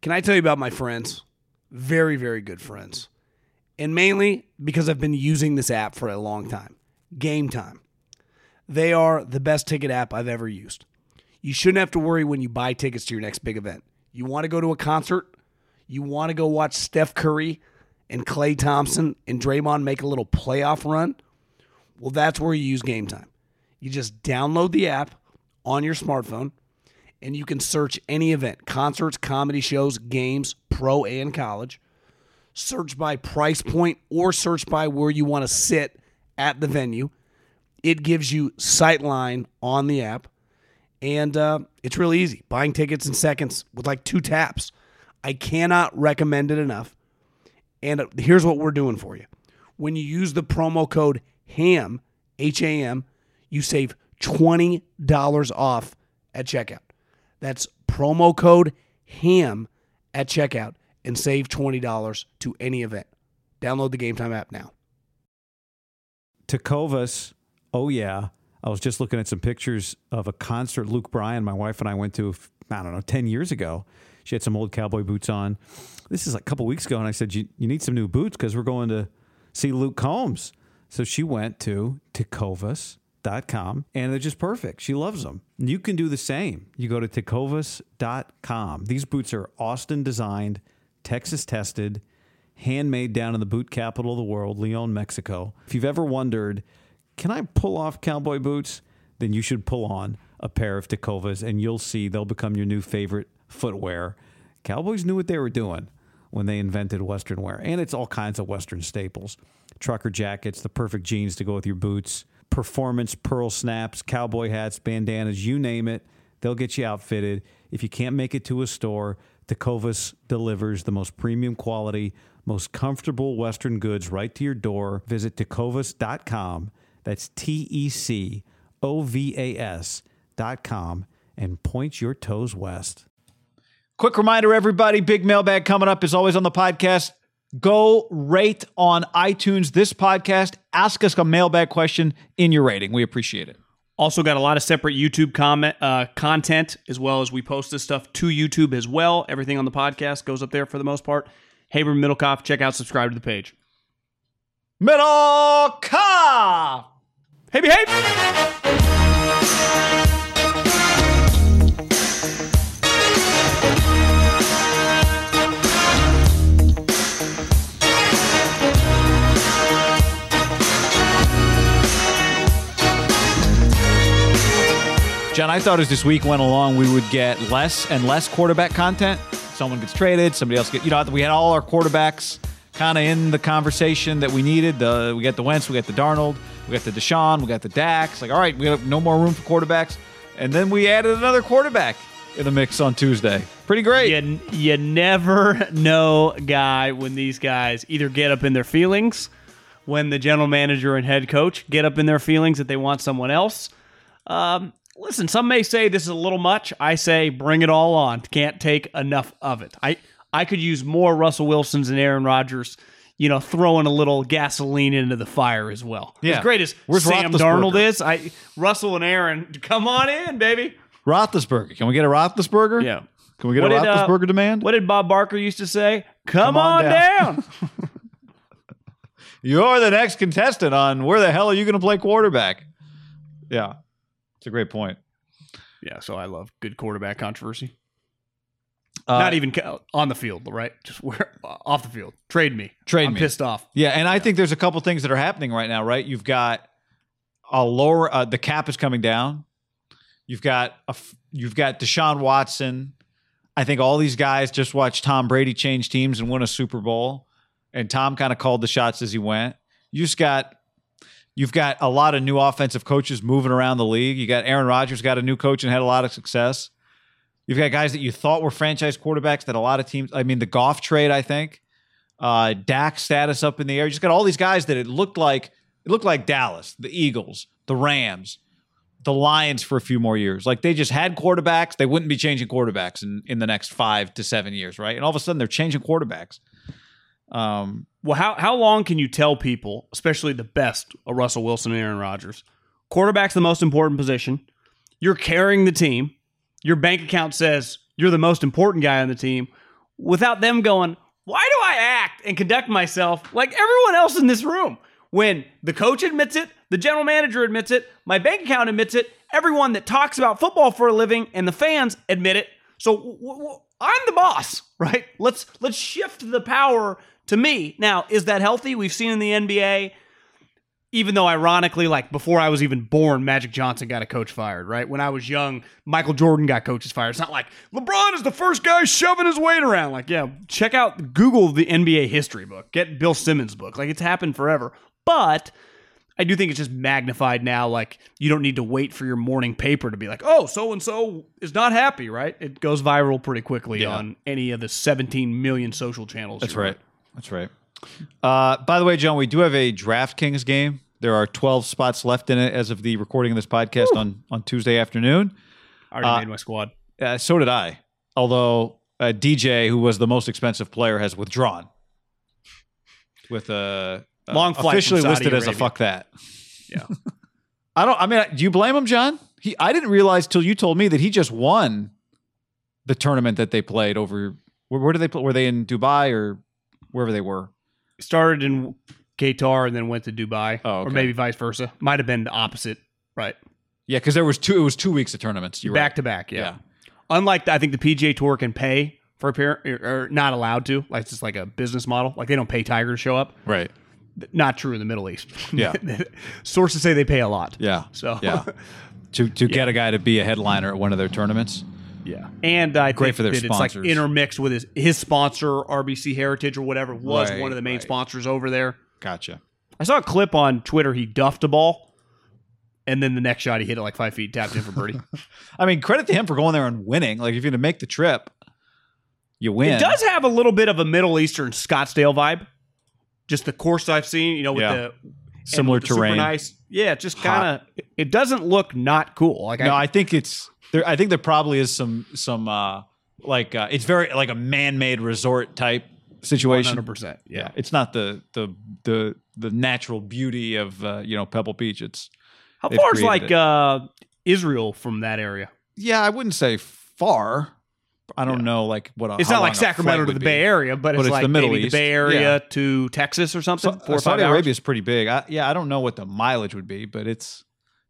Can I tell you about my friends? Very, very good friends. And mainly because I've been using this app for a long time. Game Time. They are the best ticket app I've ever used. You shouldn't have to worry when you buy tickets to your next big event. You want to go to a concert? You want to go watch Steph Curry and Klay Thompson and Draymond make a little playoff run? Well, that's where you use Game Time. You just download the app on your smartphone and you can search any event concerts, comedy shows, games, pro and college. Search by price point or search by where you want to sit at the venue. It gives you sightline on the app, and uh, it's really easy. Buying tickets in seconds with like two taps. I cannot recommend it enough. And uh, here's what we're doing for you. When you use the promo code HAM, H A M, you save $20 off at checkout. That's promo code HAM at checkout and save $20 to any event. Download the Game Time app now. Tecovas, oh yeah. I was just looking at some pictures of a concert Luke Bryan, my wife and I went to, I don't know, 10 years ago. She had some old cowboy boots on. This is like a couple weeks ago, and I said, You, you need some new boots because we're going to see Luke Combs. So she went to tecovas.com and they're just perfect. She loves them. You can do the same. You go to tecovas.com. These boots are Austin designed, Texas tested, handmade down in the boot capital of the world, Leon, Mexico. If you've ever wondered, can I pull off cowboy boots? Then you should pull on a pair of Tecovas and you'll see they'll become your new favorite footwear. Cowboys knew what they were doing when they invented Western wear, and it's all kinds of Western staples trucker jackets, the perfect jeans to go with your boots, performance pearl snaps, cowboy hats, bandanas, you name it. They'll get you outfitted. If you can't make it to a store, Tecovas delivers the most premium quality, most comfortable Western goods right to your door. Visit tecovas.com. That's T E C O V A S.com and point your toes west. Quick reminder, everybody big mailbag coming up is always on the podcast. Go rate on iTunes this podcast. Ask us a mailbag question in your rating. We appreciate it. Also, got a lot of separate YouTube comment uh, content as well as we post this stuff to YouTube as well. Everything on the podcast goes up there for the most part. Haber Middlekauff, check out, subscribe to the page. Middlekauff! Hey, behave! John, I thought as this week went along, we would get less and less quarterback content. Someone gets traded, somebody else get. You know, we had all our quarterbacks kind of in the conversation that we needed. The we got the Wentz, we got the Darnold, we got the Deshaun, we got the Dax. Like, all right, we have no more room for quarterbacks, and then we added another quarterback in the mix on Tuesday. Pretty great. You, you never know, guy, when these guys either get up in their feelings, when the general manager and head coach get up in their feelings that they want someone else. Um, listen, some may say this is a little much. I say bring it all on. Can't take enough of it. I I could use more Russell Wilsons and Aaron Rodgers. You know, throwing a little gasoline into the fire as well. Yeah. as great as Where's Sam Darnold is, I Russell and Aaron, come on in, baby. Roethlisberger. Can we get a Roethlisberger? Yeah. Can we get What a did, uh, Roethlisberger demand? What did Bob Barker used to say? Come, Come on on, down." down. You're the next contestant on where the hell are you going to play quarterback? Yeah, it's a great point. yeah, so I love good quarterback controversy. Uh, Not even on the field, right? Just where off the field. Trade me. Trade I'm me. pissed off. Yeah, and I think there's a couple things that are happening right now, right? You've got a lower uh, the cap is coming down. You've got a you've got Deshaun Watson. I think all these guys just watched Tom Brady change teams and win a Super Bowl, and Tom kind of called the shots as he went. You just got you've got a lot of new offensive coaches moving around the league. You got Aaron Rodgers got a new coach and had a lot of success. You've got guys that you thought were franchise quarterbacks that a lot of teams. I mean, the Goff trade, I think uh, Dak status up in the air. You just got all these guys that it looked like it looked like Dallas, the Eagles, the Rams, the Lions for a few more years. Like they just had quarterbacks. They wouldn't be changing quarterbacks in, in the next five to seven years, right? And all of a sudden they're changing quarterbacks. Um, Well, how how long can you tell people, especially the best, a Russell Wilson and Aaron Rodgers? Quarterback's the most important position. You're carrying the team. Your bank account says you're the most important guy on the team. without them going, why do I act and conduct myself like everyone else in this room? When the coach admits it, the general manager admits it, my bank account admits it, everyone that talks about football for a living and the fans admit it. So I'm the boss, right? Let's let's shift the power to me. Now, is that healthy? We've seen in the NBA even though ironically, like before I was even born, Magic Johnson got a coach fired, right? When I was young, Michael Jordan got coaches fired. It's not like LeBron is the first guy shoving his weight around. Like, yeah, check out Google the NBA history book, get Bill Simmons' book. Like, it's happened forever. But I do think it's just magnified now. Like, you don't need to wait for your morning paper to be like, oh, so and so is not happy, right? It goes viral pretty quickly Yeah. on any of the 17 million social channels. That's you're on. That's right. Uh, by the way, John, we do have a DraftKings game. There are 12 spots left in it as of the recording of this podcast on, on Tuesday afternoon. I already Uh, made my squad. Uh, so did I. Although uh, DJ, who was the most expensive player, has withdrawn with a uh, Long flight officially listed as a fuck that. Yeah. I don't. I mean, do you blame him, John? He. I didn't realize till you told me that he just won the tournament that they played over. Where, where did they play? Were they in Dubai or wherever they were? started in Qatar and then went to Dubai, Oh, okay. or maybe vice versa. Might have been the opposite, right? Yeah, because there was two. It was two weeks of tournaments. You're back right. to back, yeah. Yeah. Unlike the, I think the PGA Tour can pay for a pair, or, not allowed to. Like it's just like a business model. Like they don't pay Tiger to show up. Right. Not true in the Middle East. Yeah. Sources say they pay a lot. Yeah. So yeah. To to get a guy to be a headliner at one of their tournaments. Yeah. And I Great think for their that it's like intermixed with his his sponsor, RBC Heritage or whatever, was Right, one of the main right. sponsors over there. Gotcha. I saw a clip on Twitter. He duffed a ball, and then the next shot he hit it like five feet, tapped in for birdie. I mean, credit to him for going there and winning. Like if you're to make the trip, you win. It does have a little bit of a Middle Eastern Scottsdale vibe. Just the course I've seen, you know, with Yeah. the Similar with terrain. nice. Yeah, just kind of. It doesn't look not cool. Like No, I, I think it's there. I think there probably is some some uh like uh, it's very like a man-made resort type situation. 100%. Yeah. It's not the the the the natural beauty of uh, you know Pebble Beach. It's How far is like it. uh, Israel from that area? yeah, I wouldn't say far. I don't know like what. A, It's not like Sacramento to the be. Bay Area, but, But it's it's like the Middle maybe East. the Bay Area Yeah. to Texas or something. So, or Saudi Arabia is pretty big. I, yeah, I don't know what the mileage would be, but it's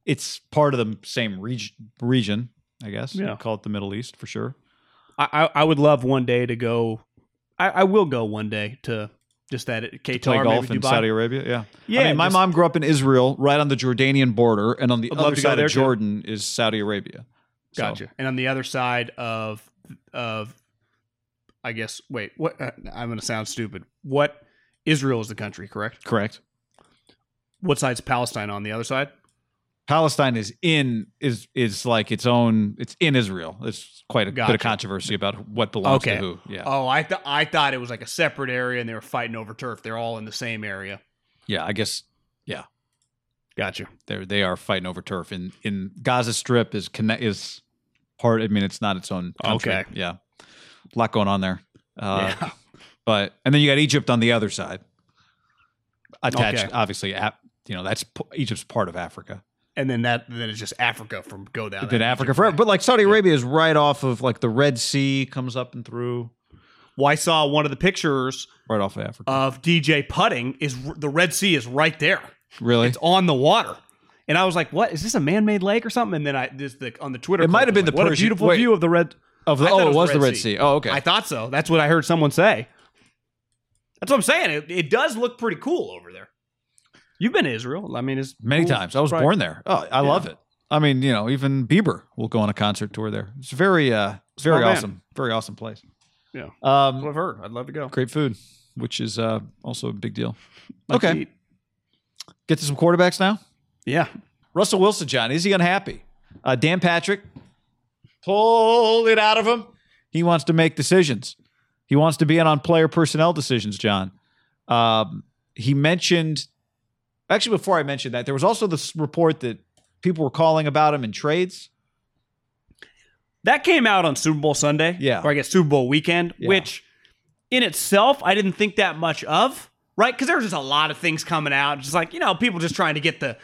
it's part of the same region. Region, I guess. Yeah. call it the Middle East for sure. I, I I would love one day to go. I, I will go one day to just that Qatar, Play golf maybe in Dubai. Saudi Arabia. Yeah, Yeah, I mean, my just- mom grew up in Israel, right on the Jordanian border, and on the I'd other side of too. Jordan is Saudi Arabia. So- Gotcha. And on the other side of of, I guess. Wait, what? Uh, I'm going to sound stupid. What? Israel is the country, correct? correct. What side's Palestine on the other side? Palestine is in is is like its own. It's in Israel. It's quite a bit of controversy about what belongs Okay. to who. Yeah, Oh, I th- I thought it was like a separate area and they were fighting over turf. They're all in the same area. yeah. I guess Yeah. Gotcha. they they are fighting over turf. In in Gaza Strip is connect is part. I mean, it's not its own country. Okay. Yeah, a lot going on there. Uh, yeah. But and then you got Egypt on the other side, attached. Okay. Obviously, ap- you know that's Egypt's part of Africa. And then that then it's just Africa from go down. Did Africa forever, but like Saudi Arabia is right off of like the Red Sea comes up and through, Well, I saw one of the pictures right off of Africa. of DJ putting. Is the Red Sea is right there. really? It's on the water. And I was like, "What is this a man-made lake or something?" And then I this the on the Twitter. It might have been was the what Persian- a beautiful wait. view of the red. Of the, oh, it was the Red sea. Oh, okay. I thought so. That's what I heard someone say. That's what I'm saying. It, it does look pretty cool over there. You've been to Israel. I mean, it's Many cool. times. I was Right. born there. Oh, I love it. I mean, you know, even Bieber will go on a concert tour there. It's very, uh, very Smart man. awesome. Very awesome place. Yeah. Um, I've heard. I'd love to go. great food, which is uh, also a big deal. Like okay. Get to some quarterbacks now. Yeah. Russell Wilson, John, is he unhappy? Uh, Dan Patrick pull it out of him. He wants to make decisions. He wants to be in on player personnel decisions, John. Um, he mentioned, actually, before I mentioned that, there was also this report that people were calling about him in trades. That came out on Super Bowl Sunday. Yeah. Or I guess Super Bowl weekend, Yeah. which in itself I didn't think that much of, right? Because there was just a lot of things coming out. Just like, you know, people just trying to get the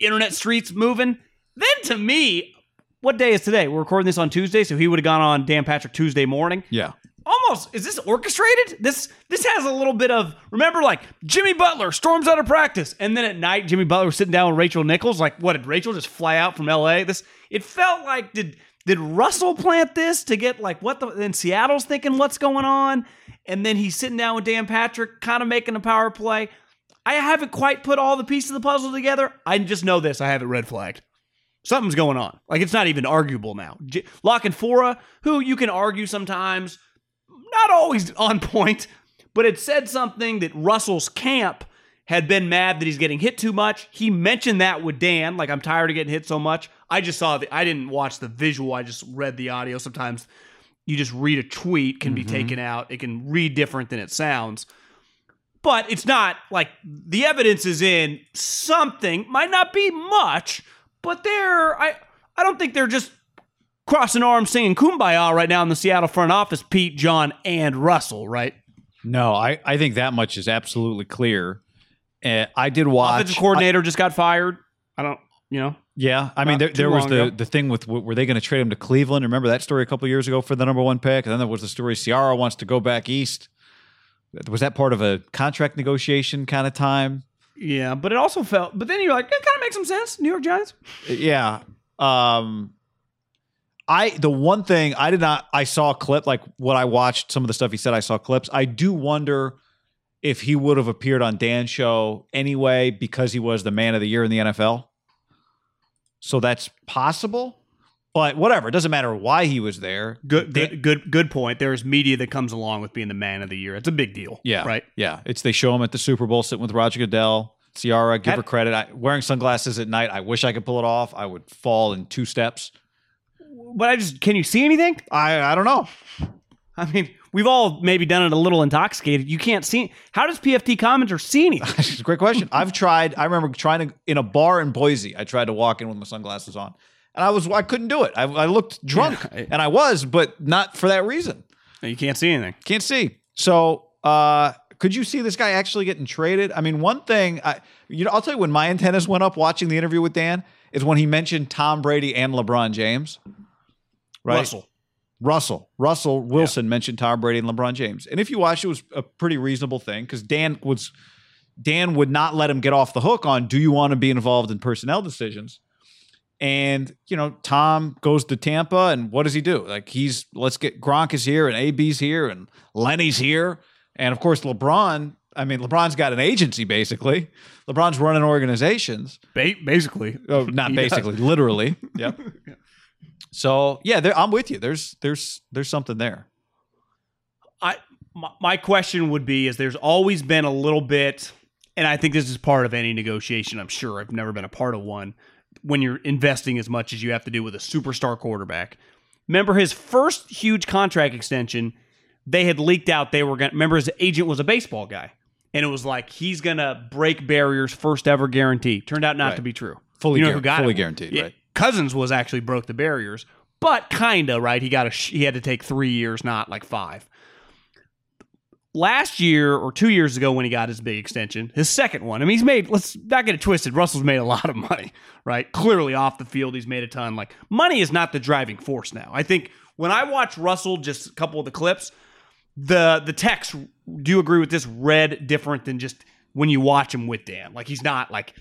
internet streets moving. Then to me, what day is today? We're recording this on Tuesday, so he would have gone on Dan Patrick Tuesday morning. Yeah. Almost is this orchestrated? This this has a little bit of remember like Jimmy Butler storms out of practice, and then at night Jimmy Butler was sitting down with Rachel Nichols. Like, what did Rachel just fly out from L.A.? This it felt like did did Russell plant this to get like what the then Seattle's thinking what's going on, and then he's sitting down with Dan Patrick, kind of making a power play. I haven't quite put all the pieces of the puzzle together. I just know this. I have it red flagged. Something's going on. Like it's not even arguable now. J- La Canfora, who you can argue sometimes, not always on point, but it said something that Russell's camp had been mad that he's getting hit too much. He mentioned that with Dan, like I'm tired of getting hit so much. I just saw the I didn't watch the visual, I just read the audio. Sometimes you just read a tweet can be mm-hmm. taken out. It can read different than it sounds. But it's not like the evidence is in something, might not be much, but they're I I don't think they're just crossing arms singing kumbaya right now in the Seattle front office, Pete, John, and Russell, right? No, I, I think that much is absolutely clear. Uh, I did watch. Offensive coordinator just got fired. I don't, you know. Yeah, I mean, there, there was the, ago. the thing with were they going to trade him to Cleveland? Remember that story a couple years ago for the number one pick? And then there was the story Ciara wants to go back east. Was that part of a contract negotiation kind of time? Yeah, but it also felt. But then you're like, it kind of makes some sense. New York Giants. Yeah. Um, I the one thing I did not I saw a clip like what I watched some of the stuff he said I saw clips. I do wonder if he would have appeared on Dan's show anyway because he was the man of the year in the NFL. So that's possible. But whatever, it doesn't matter why he was there. Good, Dan- good, good, good point. There's media that comes along with being the man of the year. It's a big deal. Yeah. right. Yeah. It's they show him at the Super Bowl sitting with Roger Goodell. Ciara, give Had- her credit. I, wearing sunglasses at night, I wish I could pull it off. I would fall in two steps. But I just can you see anything? I I don't know. I mean, we've all maybe done it a little intoxicated. You can't see. How does PFT commenter see anything? Great question. I've tried. I remember trying to in a bar in Boise. I tried to walk in with my sunglasses on, and I was I couldn't do it. I, I looked drunk, Yeah. and I was, but not for that reason. you can't see anything. Can't see. So, uh, could you see this guy actually getting traded? I mean, one thing, I, you know, I'll tell you when my antennas went up watching the interview with Dan is when he mentioned Tom Brady and LeBron James. Right. Russell. Russell. Russell Wilson mentioned Tom Brady and LeBron James. And if you watch, it was a pretty reasonable thing because Dan was Dan would not let him get off the hook on do you want to be involved in personnel decisions? And you know, Tom goes to Tampa, and what does he do? Like he's let's get Gronk is here, and AB's here, and Lenny's here, and of course LeBron. I mean, LeBron's got an agency basically. LeBron's running organizations. Ba- basically. Oh, not basically, literally. Yep. So yeah, there, I'm with you. There's there's there's something there. I my, my question would be: is there's always been a little bit, and I think this is part of any negotiation. I'm sure I've never been a part of one. When you're investing as much as you have to do with a superstar quarterback, remember his first huge contract extension. They had leaked out they were going. to Remember his agent was a baseball guy, and it was like he's gonna break barriers, first ever guarantee. Turned out not Right. to be true. Fully you know guar- who got fully it? guaranteed, Yeah, right. Cousins was actually broke the barriers, but kinda right. He got a he had to take three years, not like five. Last year or two years ago, when he got his big extension, his second one. I mean, he's made. Let's not get it twisted. Russell's made a lot of money, right? Clearly off the field, he's made a ton. Like money is not the driving force now. I think when I watch Russell, just a couple of the clips, the the text. Do you agree with this? Read different than just when you watch him with Dan. Like he's not like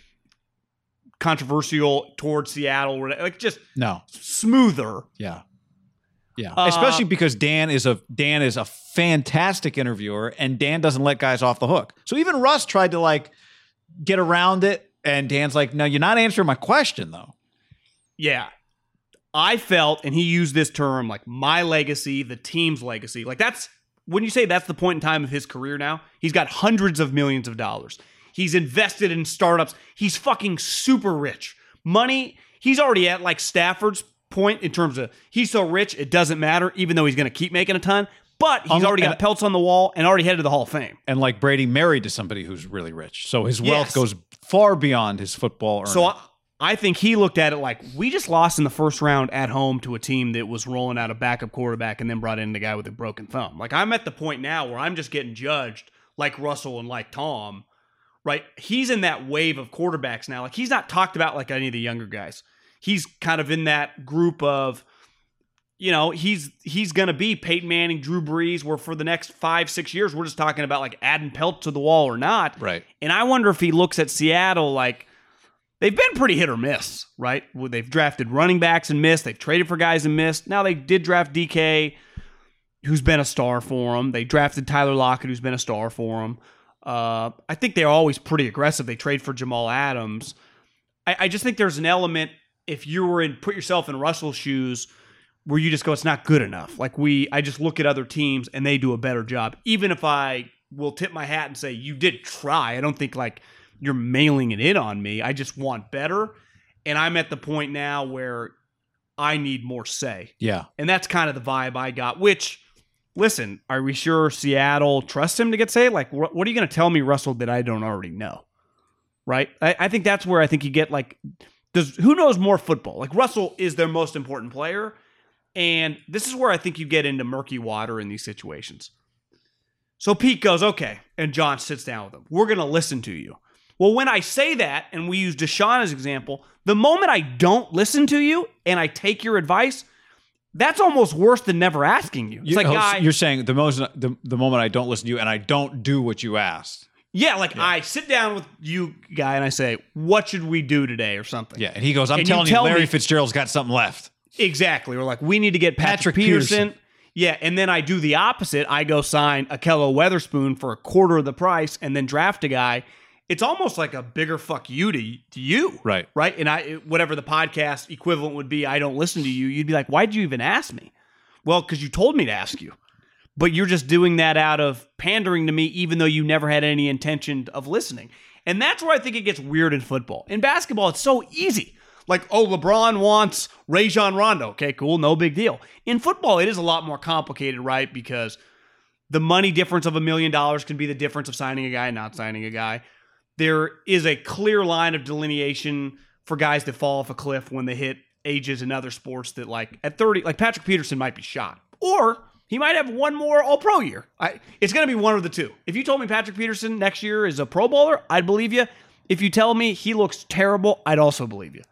controversial towards Seattle, or like just No. smoother. Yeah. Yeah. Uh, Especially because Dan is a Dan is a fantastic interviewer and Dan doesn't let guys off the hook. So even Russ tried to like get around it and Dan's like, "No, you're not answering my question though." Yeah. I felt, and he used this term like my legacy, the team's legacy. Like that's when you say that's the point in time of his career now, he's got hundreds of millions of dollars. He's invested in startups. He's fucking super rich. Money, he's already at like Stafford's point in terms of he's so rich, it doesn't matter, even though he's going to keep making a ton. But he's Um, already got pelts on the wall and already headed to the Hall of Fame. And like Brady married to somebody who's really rich. So his Yes. wealth goes far beyond his football earnings. So I, I think he looked at it like we just lost in the first round at home to a team that was rolling out a backup quarterback and then brought in the guy with a broken thumb. Like I'm at the point now where I'm just getting judged like Russell and like Tom, right? He's in that wave of quarterbacks now. Like he's not talked about like any of the younger guys. He's kind of in that group of you know, he's he's gonna be Peyton Manning, Drew Brees, where for the next five, six years, we're just talking about like adding pelt to the wall or not. Right. And I wonder if he looks at Seattle like they've been pretty hit or miss, right? Well, they've drafted running backs and missed. They've traded for guys and missed. Now they did draft DK, who's been a star for them. They drafted Tyler Lockett, who's been a star for them. Uh, I think they're always pretty aggressive. They trade for Jamal Adams. I, I just think there's an element if you were in put yourself in Russell's shoes where you just go, it's not good enough. Like we, I just look at other teams and they do a better job. Even if I will tip my hat and say you did try, I don't think like you're mailing it in on me. I just want better, and I'm at the point now where I need more say, Yeah. and that's kind of the vibe I got. Which, listen, are we sure Seattle trusts him to get say? Like, wh- what are you going to tell me, Russell, that I don't already know? Right? I, I think that's where I think you get like, does who knows more football? Like Russell is their most important player. And this is where I think you get into murky water in these situations. So Pete goes, okay. And John sits down with him. We're going to listen to you. Well, when I say that, and we use Deshaun as example, the moment I don't listen to you and I take your advice, that's almost worse than never asking you. It's you, like, oh, guy, you're saying the most the, the moment I don't listen to you and I don't do what you asked. yeah, like I sit down with you, guy, and I say, what should we do today or something? Yeah, and he goes, "I'm And telling you, tell Larry me- Fitzgerald's got something left." Exactly. We're like, we need to get Patrick, Patrick Peterson. Peterson. Yeah, and then I do the opposite. I go sign Ahkello Witherspoon for a quarter of the price and then draft a guy. It's almost like a bigger fuck you to, to you. Right. Right. And I whatever the podcast equivalent would be, I don't listen to you. You'd be like, why'd you even ask me? Well, because you told me to ask you. But you're just doing that out of pandering to me, even though you never had any intention of listening. And that's where I think it gets weird in football. In basketball, it's so easy. Like, oh, LeBron wants Rajon Rondo. Okay, cool, no big deal. In football, it is a lot more complicated, right? Because the money difference of a million dollars can be the difference of signing a guy and not signing a guy. There is a clear line of delineation for guys that fall off a cliff when they hit ages in other sports that, like, at 30, like Patrick Peterson might be shot. Or he might have one more all pro year. I, it's going to be one of the two. If you told me Patrick Peterson next year is a pro bowler, I'd believe you. If you tell me he looks terrible, I'd also believe you.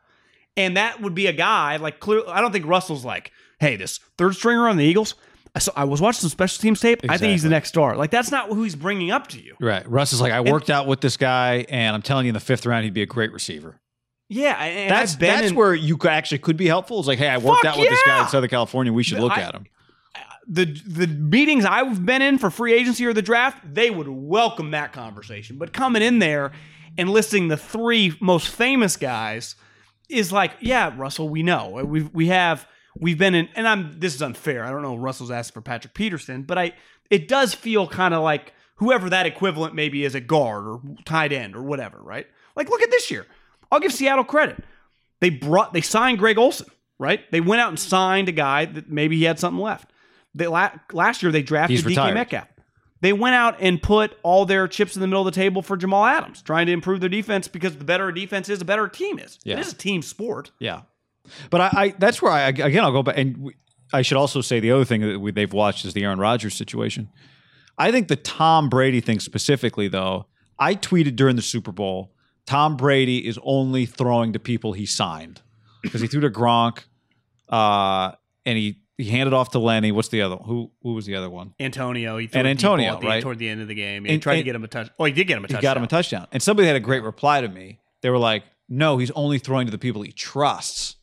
And that would be a guy like clear. I don't think Russell's like, hey, this third stringer on the Eagles. Saw, I was watching some special teams tape. I think he's the Exactly. next star. Like that's not who he's bringing up to you. Right. Russ is like, I worked out with this guy, and I'm telling you, in the fifth round, he'd be a great receiver. Yeah, and That's I've been that's in- where you could actually could be helpful. It's like, hey, I worked Fuck out with this guy yeah! in Southern California. We should look I- at him. the the meetings I've been in for free agency or the draft, they would welcome that conversation. But coming in there and listing the three most famous guys is like, yeah, Russell, we know we we have we've been in, and I'm this is unfair. I don't know. Russell's asking for Patrick Peterson, but I it does feel kind of like whoever that equivalent maybe is a guard or tight end or whatever, right? Like look at this year. I'll give Seattle credit. They brought they signed Greg Olsen, right? They went out and signed a guy that maybe he had something left. They last year they drafted DK. Metcalf. They went out and put all their chips in the middle of the table for Jamal Adams, trying to improve their defense because the better a defense is, the better a team is. Yeah. It is a team sport. Yeah, but I, I that's where I again I'll go back and we, I should also say the other thing that we, they've watched is the Aaron Rodgers situation. I think the Tom Brady thing specifically, though, I tweeted during the Super Bowl, Tom Brady is only throwing to people he signed because he threw to Gronk, uh, and he he handed off to Lenny. What's the other? Who who was the other one? Antonio, he threw And a deep ball Antonio, the, right? toward the end of the game. He And- tried to get him a touch. Oh, he did get him a He touchdown. got him a touchdown. And somebody had a great reply to me. They were like, "No, he's only throwing to the people he trusts."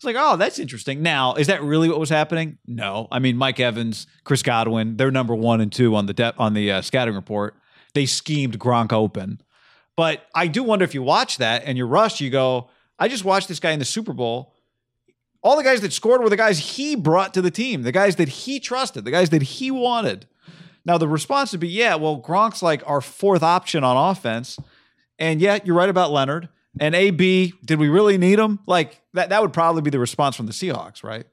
It's like, oh, that's interesting. Now, is that really what was happening? No. I mean, Mike Evans, Chris Godwin, they're number one and two on the de- on the uh, scouting report. They schemed Gronk open, but I do wonder if you watch that and you're rushed, you go, I just watched this guy in the Super Bowl. All the guys that scored were the guys he brought to the team, the guys that he trusted, the guys that he wanted. Now the response would be, yeah, well, Gronk's like our fourth option on offense. And yeah, you're right about Leonard. And AB, did we really need him? Like that that would probably be the response from the Seahawks, right?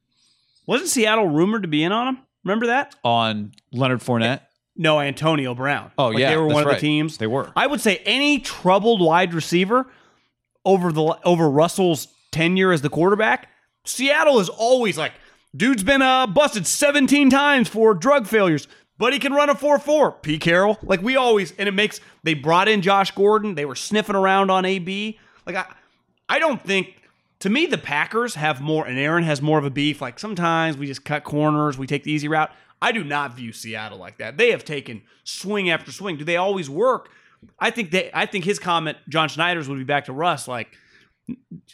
Wasn't Seattle rumored to be in on him? Remember that? On Leonard Fournette. No, Antonio Brown. Oh, Like, yeah, they were one of right. the teams. They were. I would say any troubled wide receiver over the over Russell's tenure as the quarterback, Seattle is always like, dude's been uh, busted 17 times for drug failures, but he can run a 4-4. P. Carroll, like we always, and it makes they brought in Josh Gordon. They were sniffing around on AB. Like I, I don't think to me, the Packers have more, and Aaron has more of a beef. Like sometimes we just cut corners, we take the easy route. I do not view Seattle like that. They have taken swing after swing. Do they always work? I think they. I think his comment, John Schneider's, would be back to Russ. Like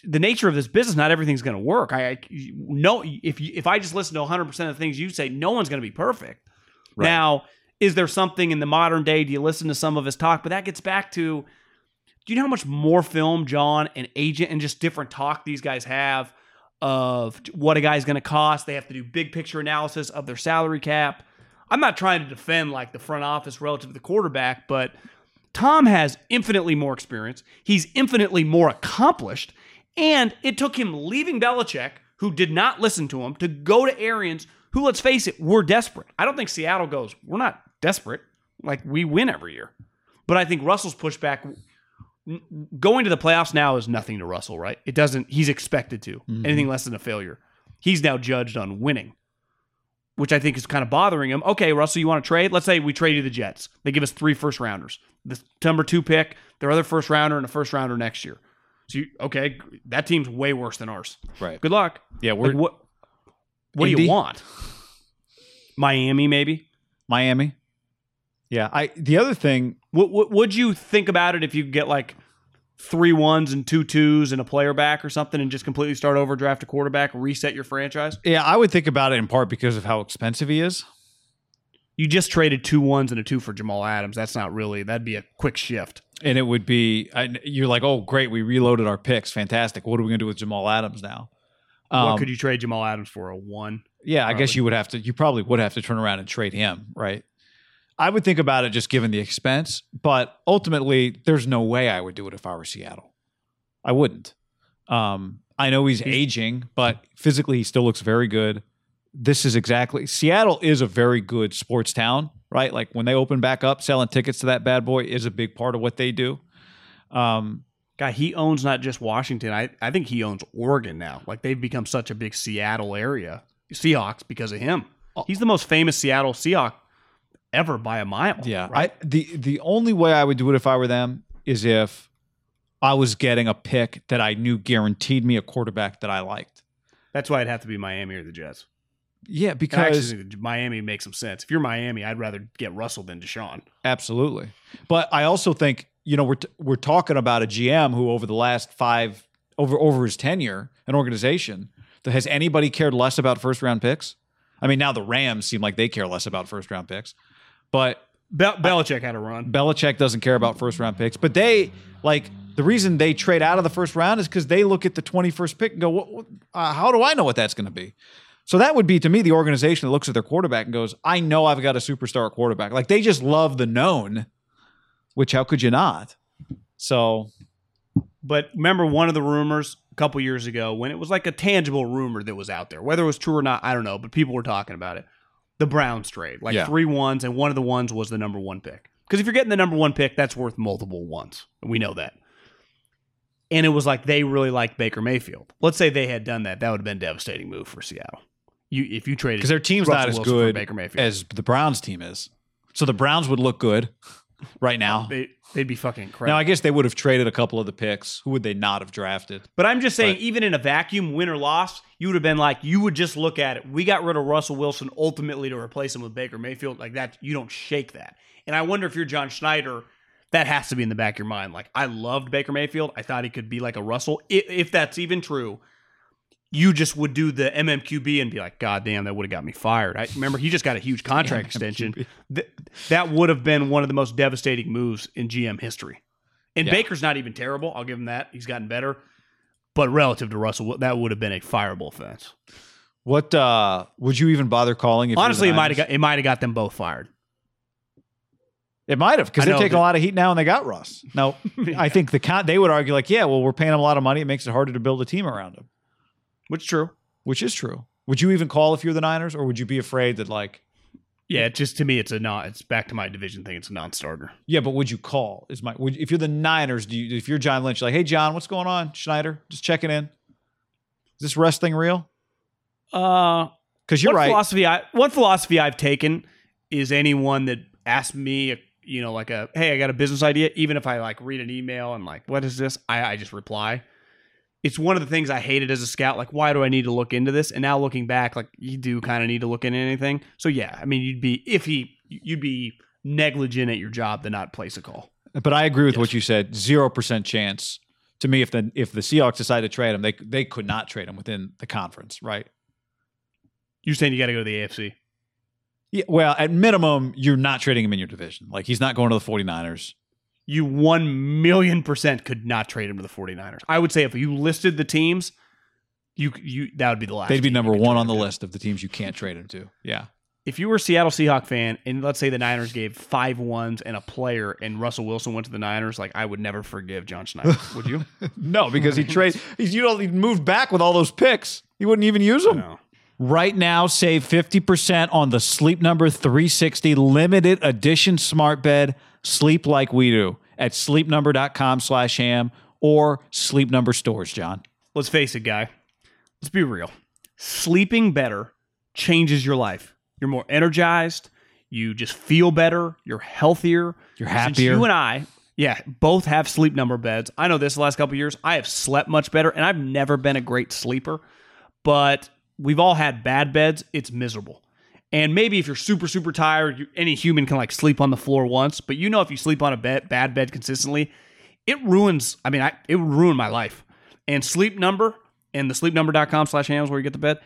the nature of this business, not everything's going to work. I, I no. If you, if I just listen to 100 percent of the things you say, no one's going to be perfect. Now, is there something in the modern day? Do you listen to some of his talk? But that gets back to do you know how much more film John and agent and just different talk these guys have of what a guy's going to cost? They have to do big picture analysis of their salary cap. I'm not trying to defend like the front office relative to the quarterback, but Tom has infinitely more experience. He's infinitely more accomplished. And it took him leaving Belichick, who did not listen to him, to go to Arians, who, let's face it, we're desperate. I don't think Seattle goes, we're not desperate. Like, we win every year. But I think Russell's pushback going to the playoffs now is nothing to Russell, right? It doesn't. He's expected to. Mm-hmm. Anything less than a failure, he's now judged on winning, which I think is kind of bothering him. Okay, Russell, you want to trade? Let's say we trade you the Jets. They give us three first rounders, the number two pick, their other first rounder, and a first rounder next year. So you, okay, that team's way worse than ours. Right. Good luck. Yeah, we're Like, what? What do you want? Miami, maybe. Miami. Yeah. I the other thing, What, what would you think about it if you could get like three ones and two twos and a player back or something and just completely start over, draft a quarterback, reset your franchise? yeah, I would think about it in part because of how expensive he is. You just traded two ones and a two for Jamal Adams. That's not really, that'd be a quick shift. And it would be, I, you're like, oh, great, we reloaded our picks. Fantastic. What are we going to do with Jamal Adams now? what Um, could you trade Jamal Adams for? A one? Yeah, I guess you would have to. You probably would have to turn around and trade him, right? I would think about it just given the expense, but ultimately, there's no way I would do it if I were Seattle. I wouldn't. Um, I know he's, aging, but physically, he still looks very good. This is exactly Seattle is a very good sports town, right? Like when they open back up, selling tickets to that bad boy is a big part of what they do. Um, Guy, he owns not just Washington. I, I think he owns Oregon now. Like they've become such a big Seattle area. Seahawks because of him. He's the most famous Seattle Seahawk ever by a mile. Yeah, Right. I, the the only way I would do it if I were them is if I was getting a pick that I knew guaranteed me a quarterback that I liked. That's why it'd have to be Miami or the Jets. Yeah, And I actually because Miami makes some sense. If you're Miami, I'd rather get Russell than Deshaun. absolutely. But I also think you know we're t- we're talking about a GM who over the last five over over his tenure an organization that has anybody cared less about first round picks. I mean, now the Rams seem like they care less about first round picks, but Bel- Belichick had a run. Belichick doesn't care about first round picks, but they like the reason they trade out of the first round is because they look at the 21st pick and go, what, what, uh, how do I know what that's going to be? So that would be to me the organization that looks at their quarterback and goes, I know I've got a superstar quarterback. Like they just love the known, which how could you not? So But remember one of the rumors a couple years ago when it was like a tangible rumor that was out there, whether it was true or not, I don't know, but people were talking about it. The Browns trade, like Yeah. three ones, and one of the ones was the number one pick. Because if you're getting the number one pick, that's worth multiple ones. We know that. And it was like they really liked Baker Mayfield. Let's say they had done that, that would have been a devastating move for Seattle. You if you traded because their team's Russell not as Wilson good Baker Mayfield. as the Browns team is. So the Browns would look good right now. they, they'd be fucking incredible. Now I guess they would have traded a couple of the picks. Who would they not have drafted? But I'm just saying, But- even in a vacuum, win or loss, you would have been like, you would just look at it. We got rid of Russell Wilson ultimately to replace him with Baker Mayfield. Like that, you don't shake that. And I wonder if you're John Schneider, that has to be in the back of your mind. Like, I loved Baker Mayfield. I thought he could be like a Russell. If, if that's even true, you just would do the MMQB and be like, God damn, that would have got me fired. I remember he just got a huge contract extension. Th- that would have been one of the most devastating moves in GM history. And Yeah. Baker's not even terrible. I'll give him that. He's gotten better. But relative to Russell, that would have been a fireable offense. What uh would you even bother calling? If Honestly, it might have got it might have got them both fired. It might have because they're taking a lot of heat now, and they got Russ. No, I think the con- they would argue like, yeah, well, we're paying him a lot of money. It makes it harder to build a team around him, Which is true. which is true. Would you even call if you're the Niners, or would you be afraid that like, Yeah, it just to me, it's a non. It's back to my division thing. It's a non-starter. yeah, but would you call? Is my would, if you're the Niners, do you if you're John Lynch, like, hey John, what's going on, Schneider? Just checking in. Is this rest thing real? Uh, Because you're one right. Philosophy I one philosophy I've taken is anyone that asks me, you know, like a hey, I got a business idea. Even if I like read an email and like, what is this? I, I just reply. It's one of the things I hated as a scout. Like, why do I need to look into this? And now looking back, like you do kind of need to look into anything. So yeah, I mean, you'd be if he you'd be negligent at your job to not place a call. But I agree with what you said. Zero percent chance to me if the if the Seahawks decide to trade him, they they could not trade him within the conference, right? You're saying you got to go to the AFC. Yeah, well, at minimum, you're not trading him in your division. Like he's not going to the 49ers. You 1 million percent could not trade him to the 49ers. I would say if you listed the teams, you you that would be the last. They'd be number one on the to. list of the teams you can't trade him to. Yeah. If you were a Seattle Seahawk fan and let's say the Niners gave five ones and a player and Russell Wilson went to the Niners, like I would never forgive John Schneider. would you? No, because he trade he's you know he moved back with all those picks. He wouldn't even use them. Right now, save 50% on the Sleep Number 360 limited edition smart bed. Sleep like we do at sleepnumber.com slash ham or Sleep Number stores, John. Let's face it, guy. Let's be real. Sleeping better changes your life. You're more energized. You just feel better. You're healthier. You're Since happier. you and I, yeah, both have sleep number beds. I know this the last couple of years. I have slept much better, and I've never been a great sleeper. But we've all had bad beds. It's miserable. And maybe if you're super super tired, you, any human can like sleep on the floor once. But you know, if you sleep on a bed, bad bed consistently, it ruins. I mean, I, it would ruin my life. And sleep number and the sleepnumber.com slash hams where you get the bed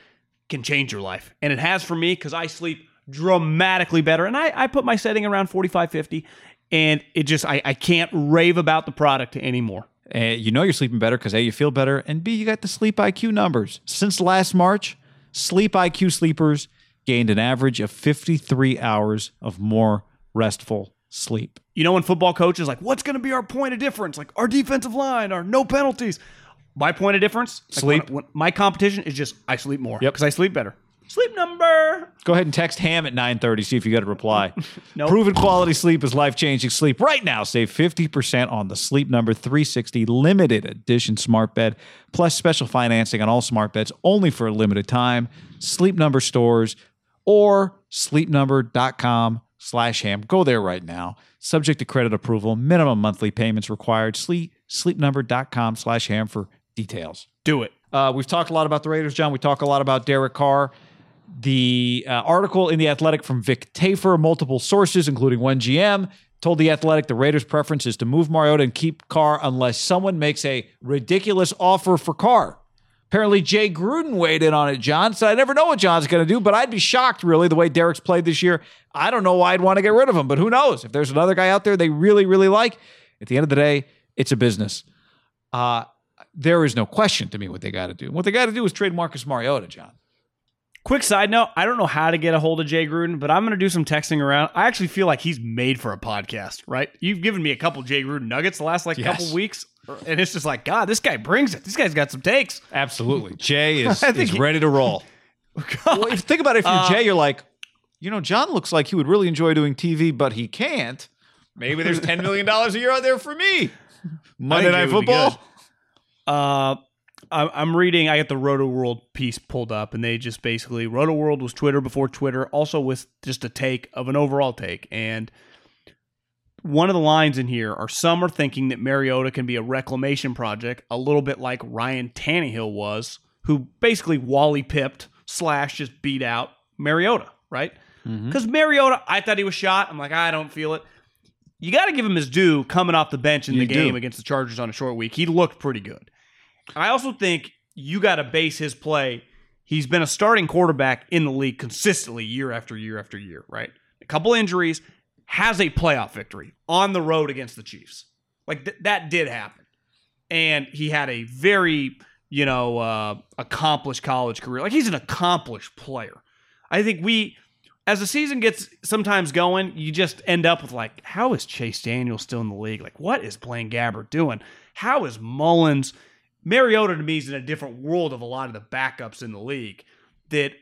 can change your life. And it has for me because I sleep dramatically better. And I, I put my setting around 45, 50. And it just, I, I can't rave about the product anymore. Uh, you know you're sleeping better because A, you feel better, and B, you got the Sleep IQ numbers. Since last March, Sleep IQ sleepers gained an average of 53 hours of more restful sleep. You know, when football coaches like, what's going to be our point of difference? Like our defensive line, our no penalties. My point of difference, like, Sleep. when- when- my competition is just I sleep more. Yep. Because I sleep better. Sleep number. Go ahead and text ham at 930, see if you got a reply. Nope. Proven quality sleep is life changing sleep. Right now, save 50% on the Sleep Number 360 limited edition smart bed, plus special financing on all smart beds only for a limited time. Sleep Number stores or sleepnumber.com slash ham. Go there right now. Subject to credit approval, minimum monthly payments required. Sleep, sleepnumber.com slash ham for details. Do it. Uh, we've talked a lot about the Raiders, John. We talk a lot about Derek Carr. The uh, article in The Athletic from Vic Tafur, multiple sources, including one GM, told The Athletic the Raiders' preference is to move Mariota and keep Carr unless someone makes a ridiculous offer for Carr. Apparently, Jay Gruden weighed in on it, John. Said, I never know what John's going to do, but I'd be shocked, really, the way Derek's played this year. I don't know why I'd want to get rid of him, but who knows? If there's another guy out there they really, really like, at the end of the day, it's a business. Uh, there is no question to me what they got to do. What they got to do is trade Marcus Mariota, John. Quick side note, I don't know how to get a hold of Jay Gruden, but I'm going to do some texting around. I actually feel like he's made for a podcast, right? You've given me a couple Jay Gruden nuggets the last like Yes. couple weeks, and it's just like, God, this guy brings it. This guy's got some takes. Absolutely. Jay is, I think is he- ready to roll. well, if think about it, if you're Uh, Jay, you're like, you know, John looks like he would really enjoy doing TV, but he can't. Maybe there's $10 million a year out there for me. Monday Jay Night would be Football. Uh, I- I'm reading. I got the Roto World piece pulled up, and they just basically Roto World was Twitter before Twitter, also with just a take of an overall take. And one of the lines in here are some are thinking that Mariota can be a reclamation project, a little bit like Ryan Tannehill was, who basically Wally pipped slash just beat out Mariota, right? Mm-hmm. Because Mariota, I thought he was shot. I'm like, I don't feel it. You got to give him his due coming off the bench in You the game do. against the Chargers on a short week. He looked pretty good. I also think you got to base his play. He's been a starting quarterback in the league consistently year after year after year, right? A couple injuries, has a playoff victory on the road against the Chiefs. Like th- that did happen. And he had a very, you know, uh, accomplished college career. Like he's an accomplished player. I think we, as the season gets sometimes going, you just end up with like, how is Chase Daniel still in the league? Like, what is Blaine Gabbert doing? How is Mullens? Mariota to me is in a different world of a lot of the backups in the league. That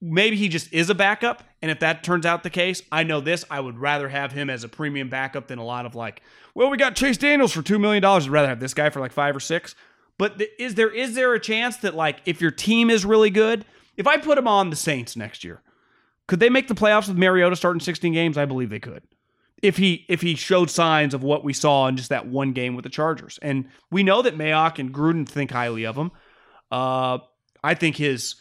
maybe he just is a backup, and if that turns out the case, I know this. I would rather have him as a premium backup than a lot of like, well, we got Chase Daniels for two million dollars. I'd rather have this guy for like five or six. But is there is there a chance that like if your team is really good, if I put him on the Saints next year, could they make the playoffs with Mariota starting 16 games? I believe they could. if he if he showed signs of what we saw in just that one game with the Chargers. And we know that Mayock and Gruden think highly of him. Uh, I think his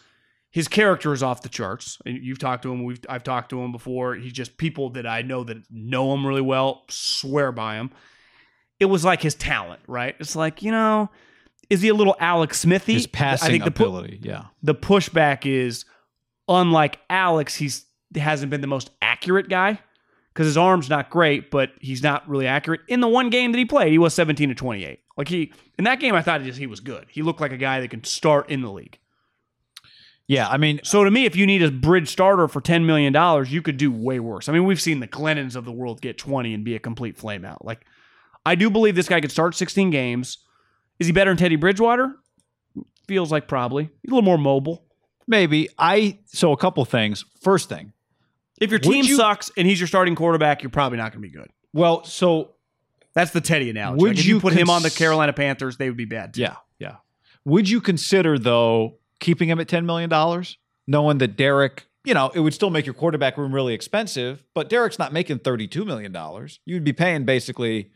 his character is off the charts. And You've talked to him. We've I've talked to him before. He's just people that I know that know him really well swear by him. It was like his talent, right? It's like you know, is he a little Alex Smithy? His passing I think the pu- ability. yeah. the pushback is unlike Alex, he's hasn't been the most accurate guy because his arm's not great, but he's not really accurate. In the one game that he played, he was 17 to 28. Like he in that game, I thought just he was good. He looked like a guy that can start in the league. Yeah. I mean, So to me, if you need a bridge starter for 10 million dollars, you could do way worse. I mean, we've seen the Glennons of the world get 20 and be a complete flame out. Like I do believe this guy could start 16 games. Is he better than Teddy Bridgewater? Feels like probably. He's a little more mobile. maybe I. So a couple things. First thing. If your team you- sucks and he's your starting quarterback, you're probably not going to be good. Well, so That's the Teddy analogy. Would Like, you you put him on the Carolina Panthers, they would be bad. too. yeah, yeah. Would you consider though keeping him at ten million dollars, knowing that Derek? You know, it would still make your quarterback room really expensive, but Derek's not making thirty-two million dollars. You'd be paying basically,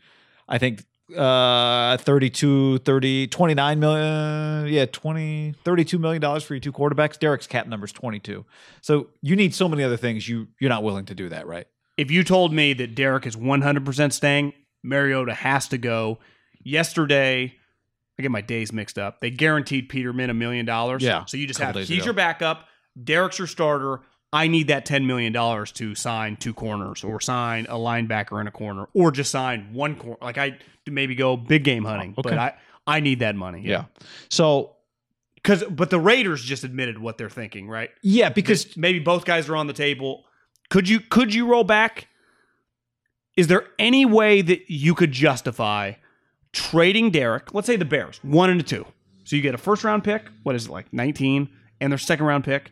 I think, uh 32 30 29 million yeah 20 32 million dollars for your two quarterbacks derek's cap number is 22 so you need so many other things you you're not willing to do that right If you told me that Derek is 100% staying, Mariota has to go. Yesterday, I get my days mixed up. They guaranteed Peterman a million dollars. Yeah, So you just have he's ago. your backup. Derek's your starter. I need that $10 million to sign two corners or sign a linebacker in a corner or just sign one corner. Like I maybe go big game hunting, oh, but I, I need that money. yeah so Cause, but the Raiders just admitted what they're thinking, right? yeah because Because maybe both guys are on the table. Could you could you roll back? Is there any way that you could justify trading Derek? Let's say the Bears, one and a two. So you get a first round pick. What is it like, nineteen, and their second round pick.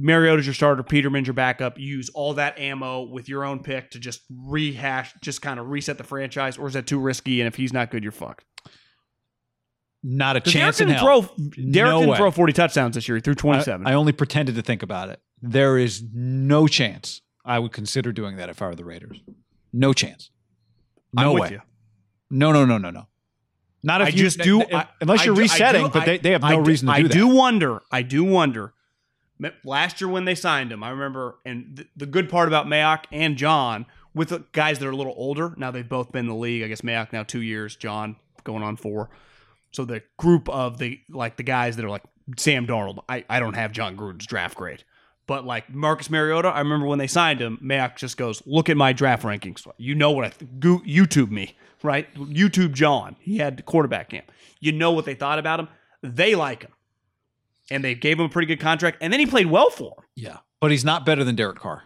Mariota's your starter. Peterman's your backup. You use all that ammo with your own pick to just rehash, just kind of reset the franchise, or is that too risky? And if he's not good, you're fucked. not a chance Derek in didn't hell. throw. Derek No didn't way. throw 40 touchdowns this year. He threw 27. I, I only pretended to think about it. There is no chance I would consider doing that if I were the Raiders. No chance. No I'm way. you. No, no, no, no, no. Not if I you just do if- I- unless I you're do- resetting, do- but they, they have no reason to do that. I do wonder. I do wonder. Last year when they signed him, I remember, and th- the good part about Mayock and Jon with the guys that are a little older. Now they've both been in the league. I guess Mayock now two years, Jon going on four. So the group of the like the guys that are like Sam Darnold. I, I don't have Jon Gruden's draft grade. But like Marcus Mariota, I remember when they signed him, Mayock just goes, "Look at my draft rankings. You know what I th- YouTube me, right? YouTube Jon. He had quarterback camp. You know what they thought about him. They like him, and they gave him a pretty good contract. And then he played well for him. Yeah, but he's not better than Derek Carr.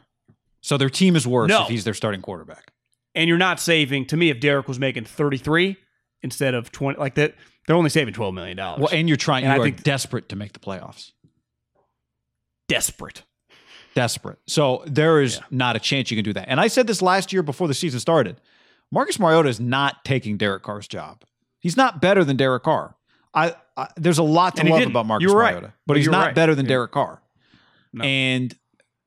So their team is worse No. if he's their starting quarterback. And you're not saving. To me, if Derek was making 33 instead of 20, like that, they're only saving 12 million dollars. Well, and you're trying. And you I are think- desperate to make the playoffs. desperate. Desperate. So there is not a chance you can do that. And I said this last year before the season started. Marcus Mariota is not taking Derek Carr's job. He's not better than Derek Carr. I, I there's a lot to love about Marcus were right. Mariota, but he's not right. better than Yeah. Derek Carr. No. And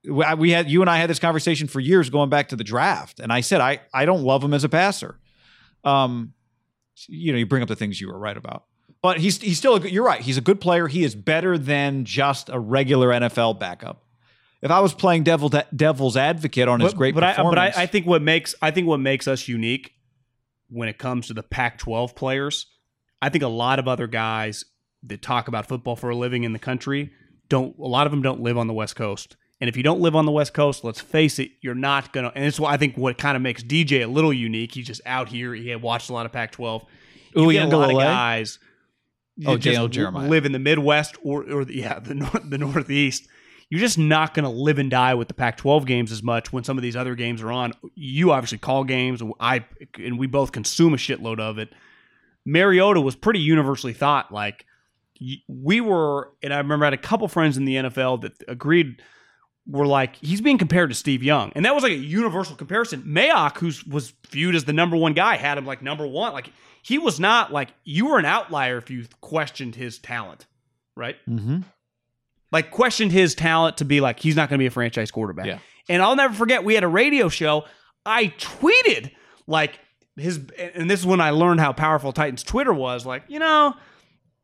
we we had you and I had this conversation for years going back to the draft, and I said I I don't love him as a passer. Um, you know, you bring up the things you were right about, but he's he's still a good, you're right. He's a good player. He is better than just a regular NFL backup. If I was playing devil devil's advocate on his but, great but I, but I, I think what makes I think what makes us unique when it comes to the Pac-12 players, I think a lot of other guys that talk about football for a living in the country don't. A lot of them don't live on the West Coast, and if you don't live on the West Coast, let's face it, you're not gonna. And it's why I think what kind of makes DJ a little unique. He's just out here. He had watched a lot of Pac-12. You get a lot of guys. Oh, Daniel Jeremiah. live in the Midwest or or the, yeah the the Northeast you're just not going to live and die with the Pac-12 games as much when some of these other games are on. You obviously call games, and I and we both consume a shitload of it. Mariota was pretty universally thought like we were, and I remember I had a couple friends in the NFL that agreed were like he's being compared to Steve Young, and that was like a universal comparison. Mayock, who was viewed as the number one guy, had him like number one. Like he was not like you were an outlier if you questioned his talent, right? Mhm. Like questioned his talent to be like he's not going to be a franchise quarterback. Yeah. And I'll never forget we had a radio show. I tweeted like his, and this is when I learned how powerful Titans Twitter was. Like, you know,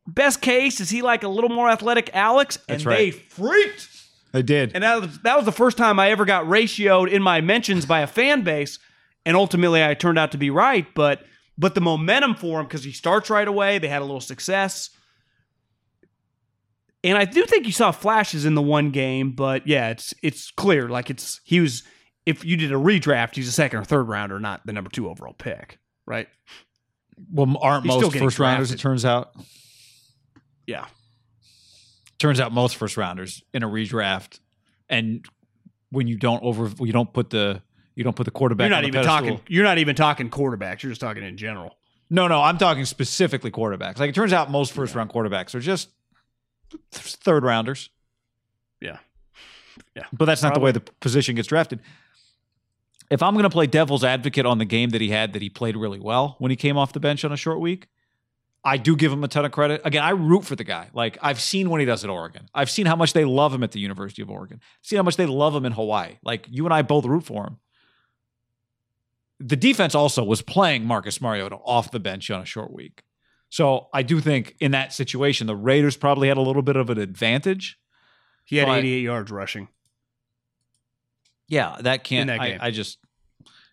best case is he like a little more athletic Alex, and That's they right. freaked. They did. And that was, that was the first time I ever got ratioed in my mentions by a fan base, and ultimately I turned out to be right. But but the momentum for him because he starts right away. They had a little success. And I do think you saw flashes in the one game, but yeah, it's it's clear like it's he was if you did a redraft, he's a second or third rounder, not the number two overall pick, right? well, aren't He's most first rounders? It turns out. Yeah, Turns out most first rounders in a redraft, and when you don't over, you don't put the you don't put the quarterback. you're not even pedestal. talking. You're not even talking quarterbacks. You're just talking in general. No, no, I'm talking specifically quarterbacks. Like it turns out most first round quarterbacks are just third rounders. Yeah. Yeah. But that's not the way the position gets drafted. If I'm going to play devil's advocate on the game that he had, that he played really well when he came off the bench on a short week, I do give him a ton of credit. Again, I root for the guy. Like I've seen what he does at Oregon. I've seen how much they love him at the University of Oregon. seen how much they love him in Hawaii. Like you and I both root for him. The defense also was playing Marcus Mariota off the bench on a short week. So I do think in that situation, the Raiders probably had a little bit of an advantage. He had 88 yards rushing. Yeah, that can't. that I. I just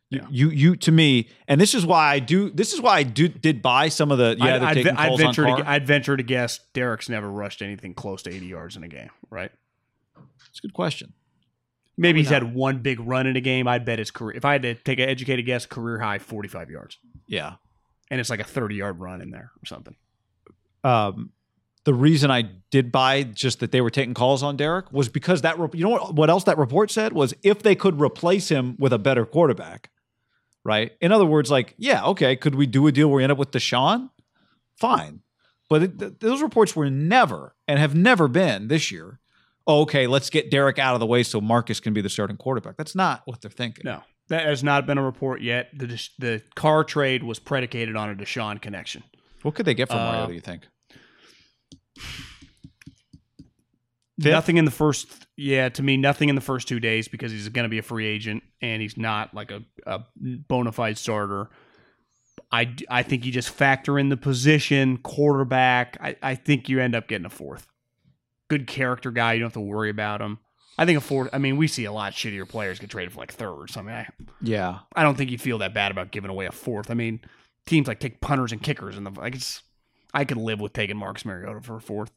you, Yeah. you you to me, and this is why I do. This is why I do did buy some of the. Yeah, I'd, I'd, I'd venture to, I'd venture to guess Derek's never rushed anything close to 80 yards in a game, right? It's a good question. Maybe he's Probably had one big run in a game. I'd bet his career. If I had to take an educated guess, career high 45 yards, Yeah. And it's like a 30 yard run in there or something. Um, the reason I did buy just that they were taking calls on Derek was because that rep- you know what, what else that report said was if they could replace him with a better quarterback, right? In other words, like yeah, okay, could we do a deal where we end up with Deshaun? Fine, but it, th- those reports were never and have never been this year. Oh, okay, let's get Derek out of the way so Marcus can be the starting quarterback. That's not what they're thinking. No, that has not been a report yet. The the Carr trade was predicated on a Deshaun connection. What could they get from Uh, Do You think? Fifth? Nothing in the first, yeah, to me, nothing in the first two days because he's going to be a free agent and he's not like a, a bona fide starter. I, I think you just factor in the position, quarterback. I, I think you end up getting a fourth. Good character guy. You don't have to worry about him. I think a fourth, I mean, we see a lot shittier players get traded for like thirds. I mean, I, Yeah, I don't think you feel that bad about giving away a fourth. I mean, teams like take punters and kickers and the like. It's I could live with taking Marcus Mariota for a fourth,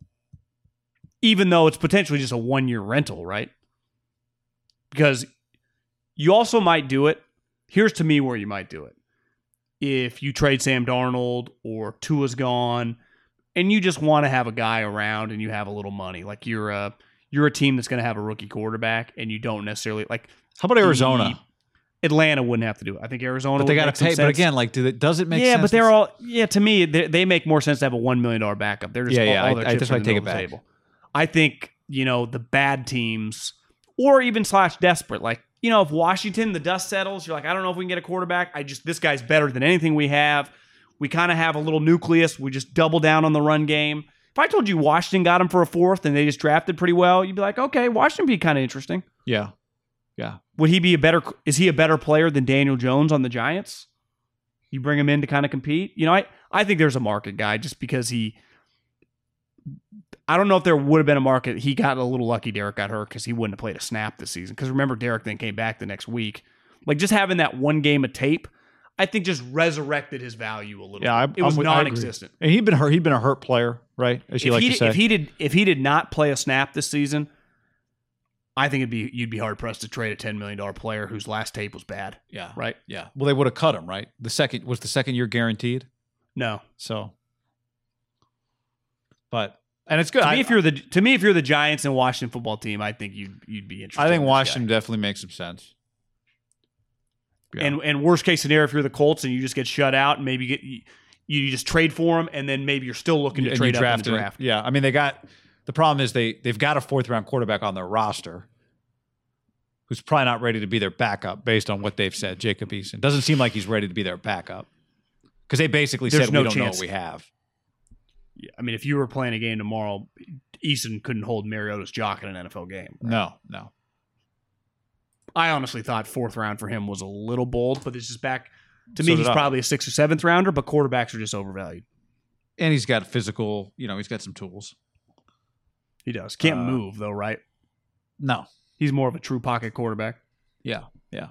even though it's potentially just a one year rental, right? Because you also might do it. Here's to me where you might do it. If you trade Sam Darnold or Tua's gone, and you just want to have a guy around and you have a little money, like you're a you're a team that's going to have a rookie quarterback, and you don't necessarily like how about Arizona? Atlanta wouldn't have to do it. I think Arizona. But they got to pay. But sense. again, like, do it, does it make sense. yeah, but they're all yeah. To me, they, they make more sense to have a one million dollar backup. They're just Yeah, all, yeah, all I- their I- chips that's are why I the take it middle of the back. table. I think you know the bad teams, or even slash desperate. Like you know, if Washington the dust settles, you're like, I don't know if we can get a quarterback. I just this guy's better than anything we have. We kind of have a little nucleus. We just double down on the run game. If I told you Washington got him for a fourth and they just drafted pretty well, you'd be like, okay, Washington be kind of interesting. yeah, yeah. Would he be a better? Is he a better player than Daniel Jones on the Giants? You bring him in to kind of compete. You know, I I think there's a market guy just because he. I don't know if there would have been a market. He got a little lucky. Derek got hurt because he wouldn't have played a snap this season. Because remember, Derek then came back the next week. Like just having that one game of tape, I think just resurrected his value a little. Yeah, I- it was I'm I non-existent. And he'd been hurt. He'd been a hurt player, right? As you If like he, to did- say. if he did, if he did not play a snap this season, I think it'd be you'd be hard pressed to trade a ten million dollar player whose last tape was bad. yeah, Right? Yeah. Well, they would have cut him, right? The second was the second year guaranteed. No. So, but and it's good. To I, me, if you're the to me, if you're the Giants and Washington football team, I think you'd you'd be interested. I think in Washington guy. definitely makes some sense. Yeah. And and worst case scenario, if you're the Colts and you just get shut out, and maybe you get you, you just trade for him, and then maybe you're still looking to And trade you up in the draft. Yeah, I mean they got the problem is they they've got a fourth round quarterback on their roster who's probably not ready to be their backup based on what they've said. Jacob Eason doesn't seem like he's ready to be their backup because they basically There's said no we don't know what we have. Yeah, I mean, if you were playing a game tomorrow, Eason couldn't hold Mariota's jock in an NFL game. No, no. I honestly thought fourth round for him was a little bold, but this is back to So me. He's I. probably a sixth or seventh rounder, but quarterbacks are just overvalued. And he's got physical, you know, he's got some tools. He does. Can't Uh, move though, right? No. He's more of a true pocket quarterback. Yeah. Yeah.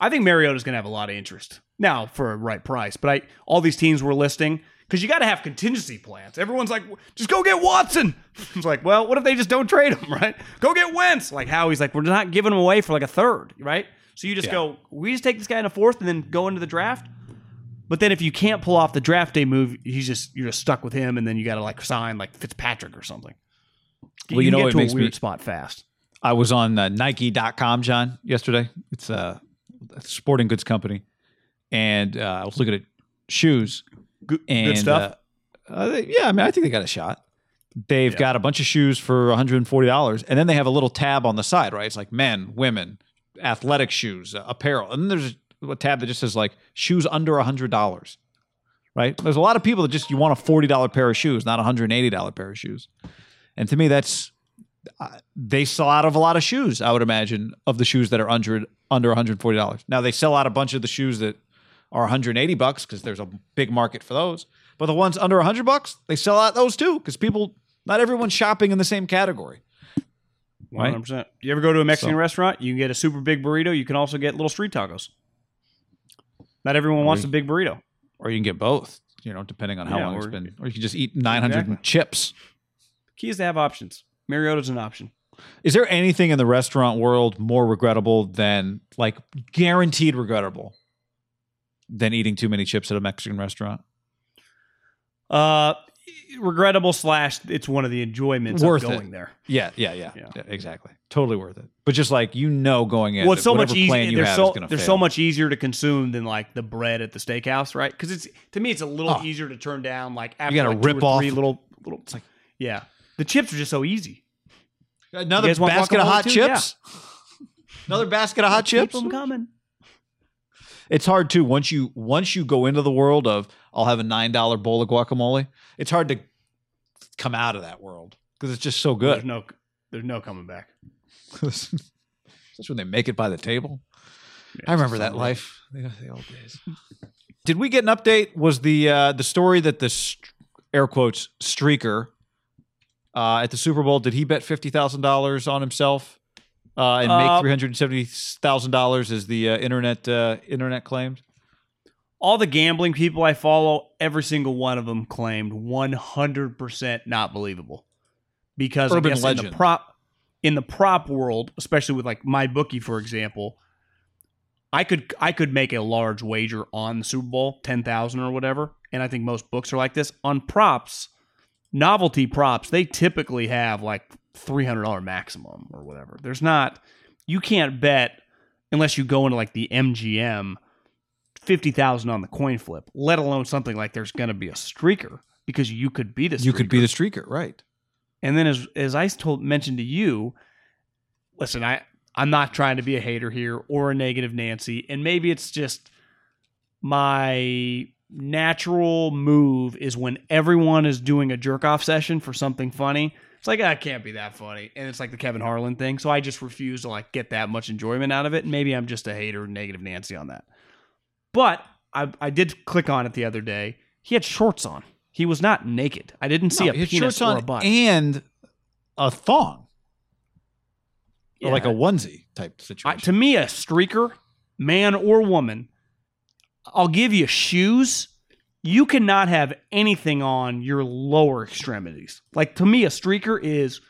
I think Mariota's going to have a lot of interest now for a right price. But I all these teams we're listing because you got to have contingency plans. Everyone's like, just go get Watson. It's like, well, what if they just don't trade him, right? Go get Wentz. Like how he's like, we're not giving him away for like a third, right? So you just Yeah. go, we just take this guy in a fourth and then go into the draft. But then if you can't pull off the draft day move, he's just you're just stuck with him, and then you got to like sign like Fitzpatrick or something. Well, you can know get what to makes a me- weird spot fast. I was on uh, Nike.com, John, yesterday. It's a, a sporting goods company. And uh, I was looking at shoes. Good, And, good stuff. Uh, uh, they- yeah, I mean, I think they got a shot. They've Yeah. got a bunch of shoes for $140. And then they have a little tab on the side, right? It's like men, women, athletic shoes, uh, apparel. And then there's a tab that just says like shoes under $100, right? There's a lot of people that just, you want a $40 pair of shoes, not a $180 pair of shoes. And to me, that's, uh, they sell out of a lot of shoes, I would imagine, of the shoes that are under, under $140. Now they sell out a bunch of the shoes that are 180 bucks because there's a big market for those. But the ones under 100 bucks, they sell out those too because people, not everyone's shopping in the same category. One right? hundred percent. You ever go to a Mexican So- restaurant? You can get a super big burrito. You can also get little street tacos. Not everyone wants Or- a big burrito. Or you can get both, you know, depending on how Yeah, long it's been. Or you can just eat 900 Exactly. chips. Key is to have options. Mariota's an option. Is there anything in the restaurant world more regrettable than, like, guaranteed regrettable than eating too many chips at a Mexican restaurant? Uh, regrettable slash it's one of the enjoyments Worth of it. going there. Yeah, yeah, yeah, Yeah. yeah, exactly. Totally worth it. But just like you know, going in, well, it's so much easier. you They're so is gonna they're so much easier to consume than like the bread at the steakhouse, right? Because it's to me, it's a little Oh. easier to turn down. Like after gotta like rip off- three little little. It's like Yeah, the chips are just so easy. another You basket of hot too? chips. Another basket of hot Keep chips. them coming. It's hard too once you once you go into the world of I'll have a nine dollar bowl of guacamole. It's hard to come out of that world because it's just so good. There's no there's no coming back. Especially when they make it by the table. Yeah, I remember that life, the, the old days. Did we get an update? Was the uh, the story that the st- air quotes streaker uh, at the Super Bowl? Did he bet fifty thousand dollars on himself uh, and Uh, make three hundred seventy thousand dollars? As the uh, internet uh, internet claimed. all the gambling people I follow, every single one of them claimed 100% not believable. Because Urban I guess in the prop in the prop world, especially with like my bookie for example, I could I could make a large wager on the Super Bowl, 10,000 or whatever, and I think most books are like this. On props, novelty props, they typically have like $300 maximum or whatever. There's not you can't bet unless you go into like the MGM fifty thousand on the coin flip, let alone something like there's going to be a streaker because you could be the You could be the streaker, right? And then as as I told mentioned to you, listen, I I'm not trying to be a hater here or a negative Nancy, and maybe it's just my natural move is when everyone is doing a jerk off session for something funny. It's like that can't be that funny, and it's like the Kevin Harlan thing. So I just refuse to like get that much enjoyment out of it. And maybe I'm just a hater, negative Nancy on that. But I I did click on it the other day. He had shorts on. He was not naked. I didn't see No, a penis shorts or on a butt. and a thong, or like a onesie type I, situation. to me, a streaker, man or woman, I'll give you shoes. You cannot have anything on your lower extremities. Like to me, a streaker is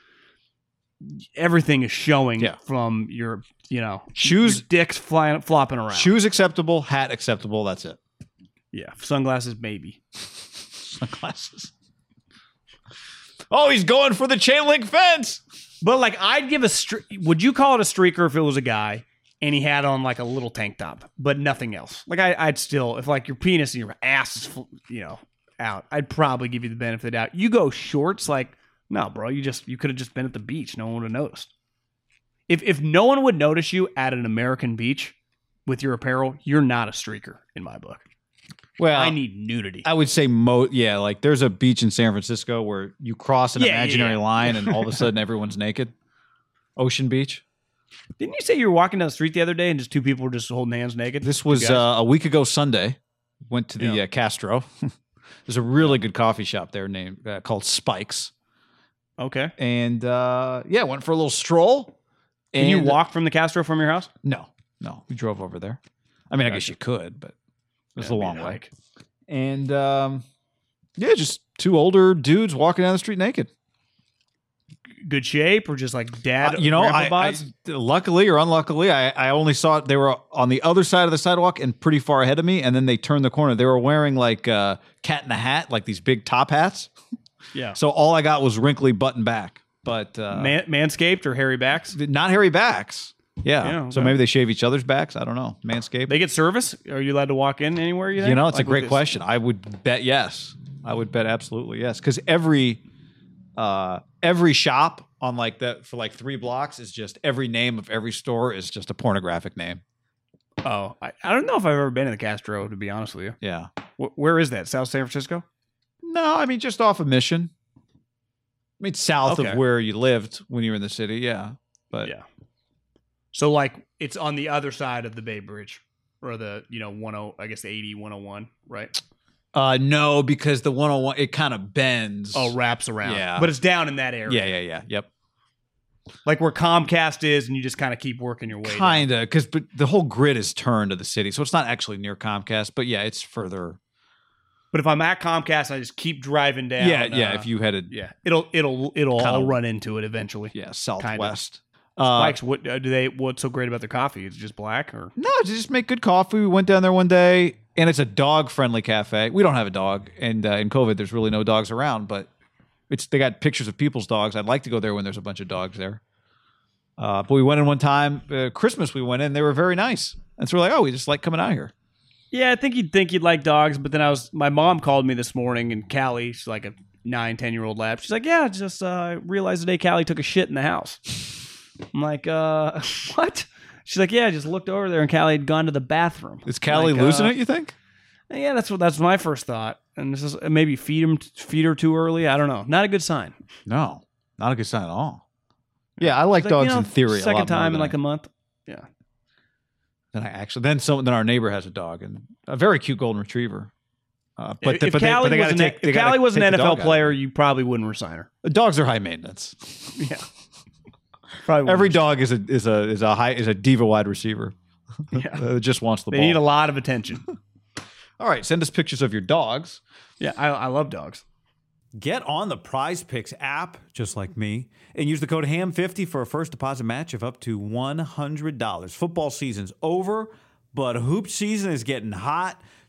everything is showing Yeah. from your, you know, Shoes- your dicks flying, flopping around. Shoes acceptable, hat acceptable. That's it. yeah, sunglasses maybe. Sunglasses. Oh, he's going for the chain link fence. But like, I'd give a stre- Would you call it a streaker if it was a guy and he had on like a little tank top, but nothing else? Like, I, I'd still, if like your penis and your ass is, you know, out, I'd probably give you the benefit of the doubt. You go shorts, like, no, bro, you just you could have just been at the beach. No one would have noticed. If if no one would notice you at an American beach with your apparel, you're not a streaker in my book. Well, I need nudity. I would say mo yeah, like there's a beach in San Francisco where you cross an Yeah, yeah, imaginary yeah. line and all of a sudden everyone's naked. Ocean Beach. Didn't you say you were walking down the street the other day and just two people were just holding hands naked? This was uh, a week ago Sunday. Went to the Yeah. uh, Castro. There's a really good coffee shop there named uh, called Spikes, okay. and uh, yeah, went for a little stroll. Can you walk from the Castro from your house? No, no, we drove over there. I mean, I guess you could, but it's a Yeah, long be way. like- And um, yeah, just two older dudes walking down the street naked. Good shape or just like dad? Uh, you know, I, I luckily or unluckily, I, I only saw it. They were on the other side of the sidewalk and pretty far ahead of me. And then they turned the corner. They were wearing like uh, cat in a hat, like these big top hats. yeah. So all I got was wrinkly button back, but uh, Man, manscaped or hairy backs? not hairy backs. Yeah. Yeah, So maybe they shave each other's backs. I don't know. Manscaped. They get service. Are you allowed to walk in anywhere? You? You know, it's Like a great question. I would bet yes. I would bet absolutely yes. Because every uh every shop on like that for like three blocks is just every name of every store is just a pornographic name. Oh, I, I don't know if I've ever been in the Castro. To be honest with you, Yeah. Wh- where is that? South San Francisco? No, I mean just off of Mission. I mean south Okay. of where you lived when you were in the city. Yeah. But Yeah. So like it's on the other side of the Bay Bridge or the you know 10 I guess the 80 101, right? Uh no, because the 101 it kind of bends. Oh, wraps around. Yeah. But it's down in that area. yeah, yeah, yeah. Yep. Like where Comcast is and you just kind of keep working your way. down. Kinda, because but the whole grid is turned to the city, so it's not actually near Comcast, but yeah, it's further. But if I'm at Comcast, I just keep driving down. yeah, yeah. uh, If you headed, yeah, it'll it'll it'll Kinda- all run into it eventually. yeah, southwest. Uh, Spikes, what uh, do they? What's so great about their coffee? Is it just black or? no, they just make good coffee. We went down there one day, and it's a dog-friendly cafe. We don't have a dog, and uh, in COVID, there's really no dogs around. But it's they got pictures of people's dogs. I'd like to go there when there's a bunch of dogs there. Uh, but we went in one time, uh, Christmas. We went in; they were very nice, and so we're like, oh, we just like coming out here. Yeah, I think you'd think you'd like dogs, but then I was my mom called me this morning and Callie, she's like a nine, ten year old lab. She's like, Yeah, just uh I realized today Callie took a shit in the house. I'm like, uh what? She's like, Yeah, I just looked over there and Callie had gone to the bathroom. Is Callie Like, losing uh, it? You think? Yeah, that's what that's my first thought. And this is maybe feed him feed her too early. I don't know. Not a good sign. No, not a good sign at all. Yeah, I like She's dogs you know, in theory. a Second time in like I- a month. Yeah. Then I actually then some then our neighbor has a dog and a very cute golden retriever. Uh, but if they, if but they, but Callie they gotta an, take, they if Callie was an the NFL player, you probably wouldn't resign her. Dogs are high maintenance. Yeah. Probably Every wouldn't. dog is a is a is a high is a diva wide receiver. Yeah. Just wants the They ball. need a lot of attention. All right, send us pictures of your dogs. Yeah, I, I love dogs. Get on the Prize Picks app, just like me, and use the code HAM50 for a first deposit match of up to $100. Football season's over, but hoop season is getting hot.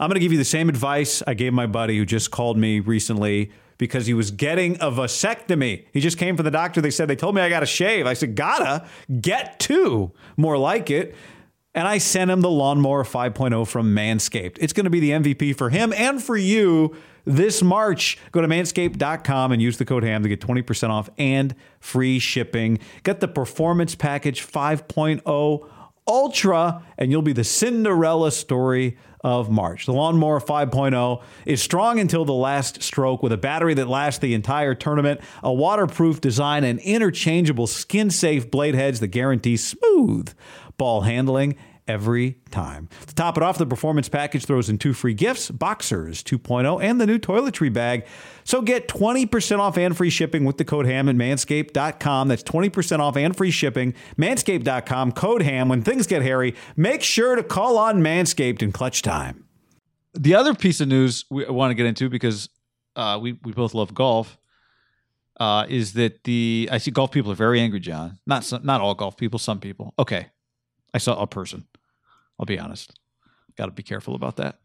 I'm going to give you the same advice I gave my buddy who just called me recently because he was getting a vasectomy. He just came from the doctor. They said they told me I got to shave. I said, "Gotta get two, more like it." And I sent him the Lawnmower 5.0 from Manscaped. It's going to be the MVP for him and for you this March. Go to manscaped.com and use the code HAM to get 20% off and free shipping. Get the Performance Package 5.0 Ultra, and you'll be the Cinderella story of March. The Lawnmower 5.0 is strong until the last stroke with a battery that lasts the entire tournament, a waterproof design, and interchangeable skin safe blade heads that guarantee smooth ball handling every time. To top it off, the performance package throws in two free gifts Boxers 2.0 and the new toiletry bag. So get 20% off and free shipping with the code HAM at manscaped.com. That's 20% off and free shipping. Manscaped.com, code HAM. When things get hairy, make sure to call on Manscaped in clutch time. The other piece of news we want to get into because uh, we we both love golf. Uh, is that the I see golf people are very angry, John. Not not all golf people, some people. Okay, I saw a person. I'll be honest. Got to be careful about that.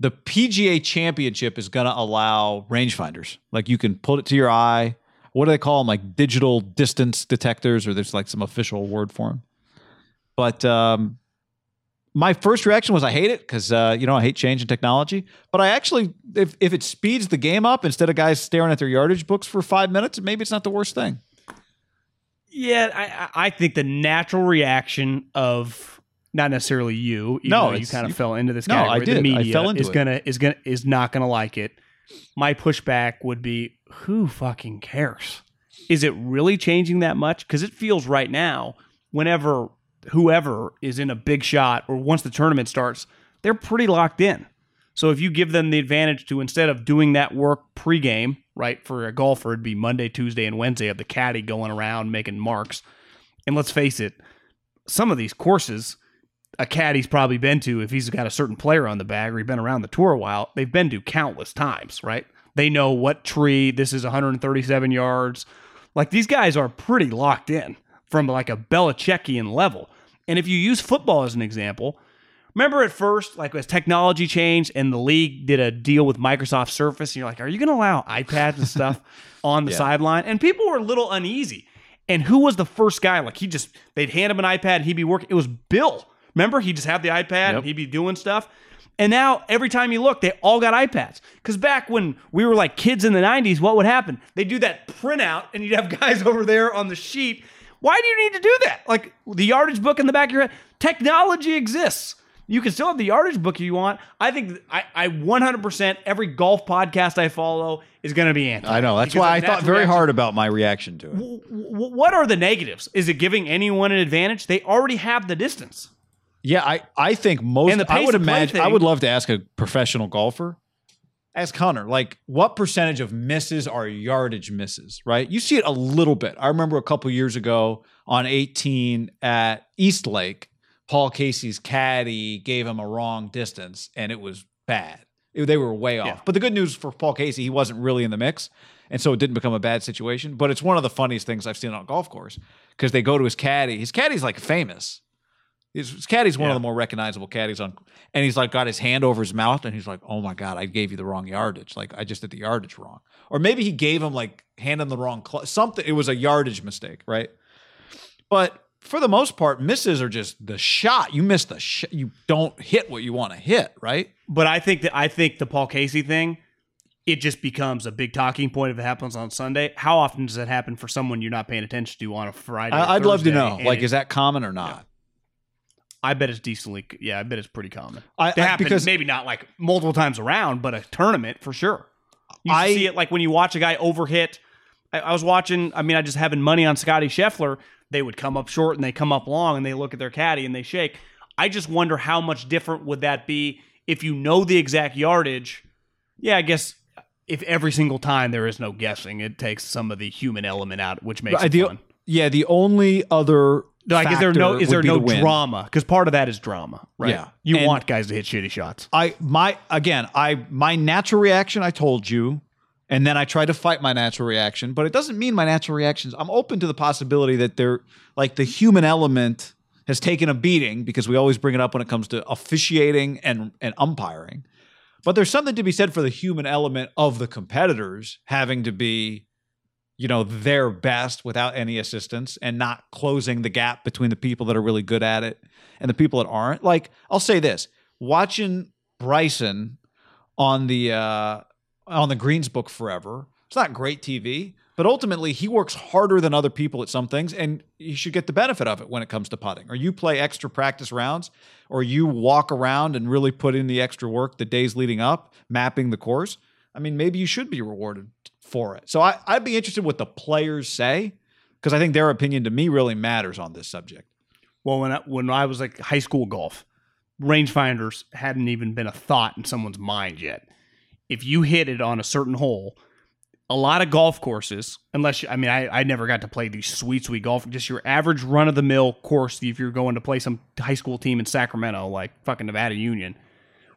The PGA Championship is going to allow rangefinders. Like you can put it to your eye. What do they call them? Like digital distance detectors, or there's like some official word for them. But um, my first reaction was I hate it because uh, you know I hate change in technology. But I actually, if if it speeds the game up instead of guys staring at their yardage books for five minutes, maybe it's not the worst thing. Yeah, I, I think the natural reaction of not necessarily you, even No, you kind of fell into this No, I did. I The media fell into is it. gonna is gonna is not gonna like it. My pushback would be, who fucking cares? Is it really changing that much? Because it feels right now, whenever whoever is in a big shot or once the tournament starts, they're pretty locked in. So if you give them the advantage to instead of doing that work pregame, right, for a golfer, it'd be Monday, Tuesday, and Wednesday of the caddy going around making marks. And let's face it, some of these courses, a caddy's probably been to if he's got a certain player on the bag or he's been around the tour a while, they've been to countless times, right? They know what tree, this is 137 yards. Like these guys are pretty locked in from like a Belichickian level. And if you use football as an example, remember at first, like as technology changed and the league did a deal with Microsoft Surface, and you're like, are you going to allow iPads and stuff on the sideline? And people were a little uneasy. And who was the first guy? Like he just, they'd hand him an iPad and he'd be working. It was Bill. Remember, he just had the iPad and he'd be doing stuff. And now every time you look, they all got iPads. Because back when we were like kids in the 90s, what would happen? They'd do that printout and you'd have guys over there on the sheet. Why do you need to do that? Like the yardage book in the back of your head. Technology exists. You can still have the yardage book if you want. I think I, I 100% every golf podcast I follow is going to be anti. I know. That's why I thought very reaction- hard about my reaction to it. W- w- what are the negatives? Is it giving anyone an advantage? They already have the distance. Yeah, I, I think most. I would imagine. I would love to ask a professional golfer. Ask Hunter, like, what percentage of misses are yardage misses? Right? You see it a little bit. I remember a couple years ago on 18 at East Lake, Paul Casey's caddy gave him a wrong distance, and it was bad. It- they were way off. Yeah. But the good news for Paul Casey, he wasn't really in the mix, and so it didn't become a bad situation. But it's one of the funniest things I've seen on a golf course because they go to his caddy. His caddy's like famous. His, caddy's one of the more recognizable caddies on, and he's like got his hand over his mouth, and he's like, "Oh my god, I gave you the wrong yardage. Like I just did the yardage wrong, or maybe he gave him like hand him the wrong cl- something. It was a yardage mistake, right? But for the most part, misses are just the shot. You miss the sh- you don't hit what you want to hit, right? But I think that I think the Paul Casey thing, it just becomes a big talking point if it happens on Sunday. How often does that happen for someone you're not paying attention to on a Friday? I, I'd love to know. Like, it- is that common or not? I bet it's decently. Yeah, I bet it's pretty common. I- to I- happen, because- maybe not like multiple times around, but a tournament for sure. You I- see it like when you watch a guy overhit. I, I was watching. I mean, I just having money on Scotty Scheffler. They would come up short and they come up long and they look at their caddy and they shake. I just wonder how much different would that be if you know the exact yardage. Yeah, I guess if every single time there is no guessing, it takes some of the human element out, which makes I it do- fun. Yeah, the only other Like, is there no is there no the drama? Because part of that is drama, right? Yeah. you And- want guys to hit shitty shots. I my again, I my natural reaction, I told you, and then I try to fight my natural reaction, but it doesn't mean my natural reactions. I'm open to the possibility that they're like the human element has taken a beating because we always bring it up when it comes to officiating and and umpiring. But there's something to be said for the human element of the competitors having to be, you know, their best without any assistance and not closing the gap between the people that are really good at it and the people that aren't. Like, I'll say this: watching Bryson on the uh, on the Greens book forever. It's not great TV, but ultimately he works harder than other people at some things, and you should get the benefit of it when it comes to putting. Or you play extra practice rounds, or you walk around and really put in the extra work the days leading up, mapping the course. I mean, maybe you should be rewarded for it. So I, I'd be interested what the players say because I think their opinion to me really matters on this subject. Well, when I, when I was like high school golf, rangefinders hadn't even been a thought in someone's mind yet. If you hit it on a certain hole, a lot of golf courses, unless you, I mean, I, I never got to play these sweet, sweet golf, just your average run of the mill course. If you're going to play some high school team in Sacramento, like fucking Nevada Union,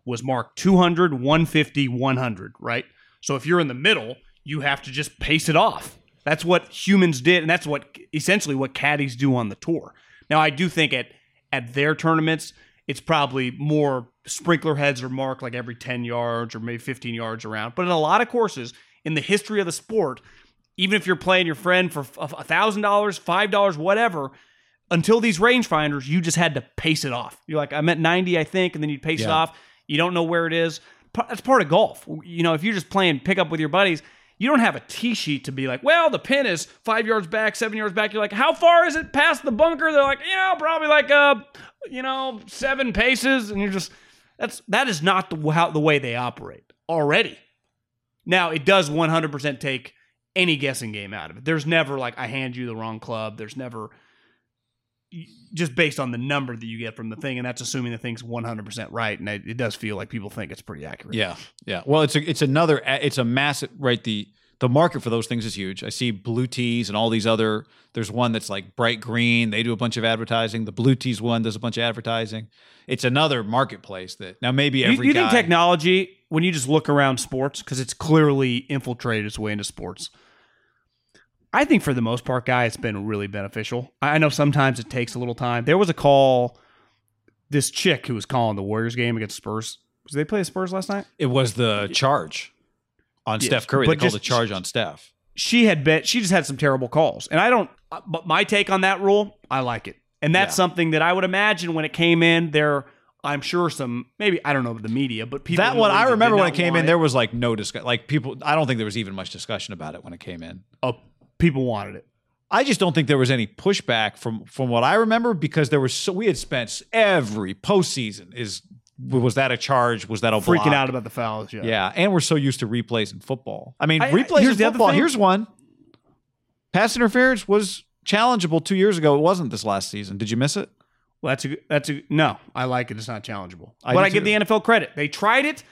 was marked 200, 150, 100, right? So if you're in the middle, you have to just pace it off. That's what humans did, and that's what essentially what caddies do on the tour. Now, I do think at at their tournaments, it's probably more sprinkler heads are marked like every 10 yards or maybe 15 yards around. But in a lot of courses, in the history of the sport, even if you're playing your friend for a thousand dollars, five dollars, whatever, until these rangefinders, you just had to pace it off. You're like, I'm at 90, I think, and then you pace it off. You don't know where it is. That's part of golf. You know, if you're just playing pickup with your buddies, you don't have a tee sheet to be like, well, the pin is five yards back, seven yards back. You're like, how far is it past the bunker? They're like, you know, probably like uh, you know, seven paces, and you're just that's that is not the how the way they operate already. Now it does 100% take any guessing game out of it. There's never like I hand you the wrong club. There's never just based on the number that you get from the thing, and that's assuming the thing's 100% right. And it, it does feel like people think it's pretty accurate. Yeah, yeah. Well, it's a, it's another it's a massive right. The the market for those things is huge. I see blue tees and all these other. There's one that's like bright green. They do a bunch of advertising. The blue tees one does a bunch of advertising. It's another marketplace that now maybe You, every you guy. think technology, when you just look around sports, because it's clearly infiltrated its way into sports, I think for the most part, guy, it's been really beneficial. I I know sometimes it takes a little time. There was a call, this chick who was calling the Warriors game against Spurs. Did they play the Spurs last night? it was the charge on Yeah, Steph Curry. They called just- the charge on Steph. She had bet she just had some terrible calls, and I don't. uh, But my take on that rule, I like it, and that's Yeah. something that I would imagine when it came in there. I'm sure some maybe I don't know the media, but people That one I remember when it came in. it. There was like no discussion. Like people, I don't think there was even much discussion about it when it came in. oh, people wanted it. I just don't think there was any pushback from from what I remember because there was so we had spent every postseason is was that a charge? Was that a freaking block? out about the fouls. Yeah. Yeah, and we're so used to replays in football. I mean, I- replays here's in the other football. thing. Here's one. Pass interference was challengeable two years ago. It wasn't this last season. Did you miss it? Well, that's a that's a no. I like it. It's not challengeable. I but I give the NFL credit. They tried it,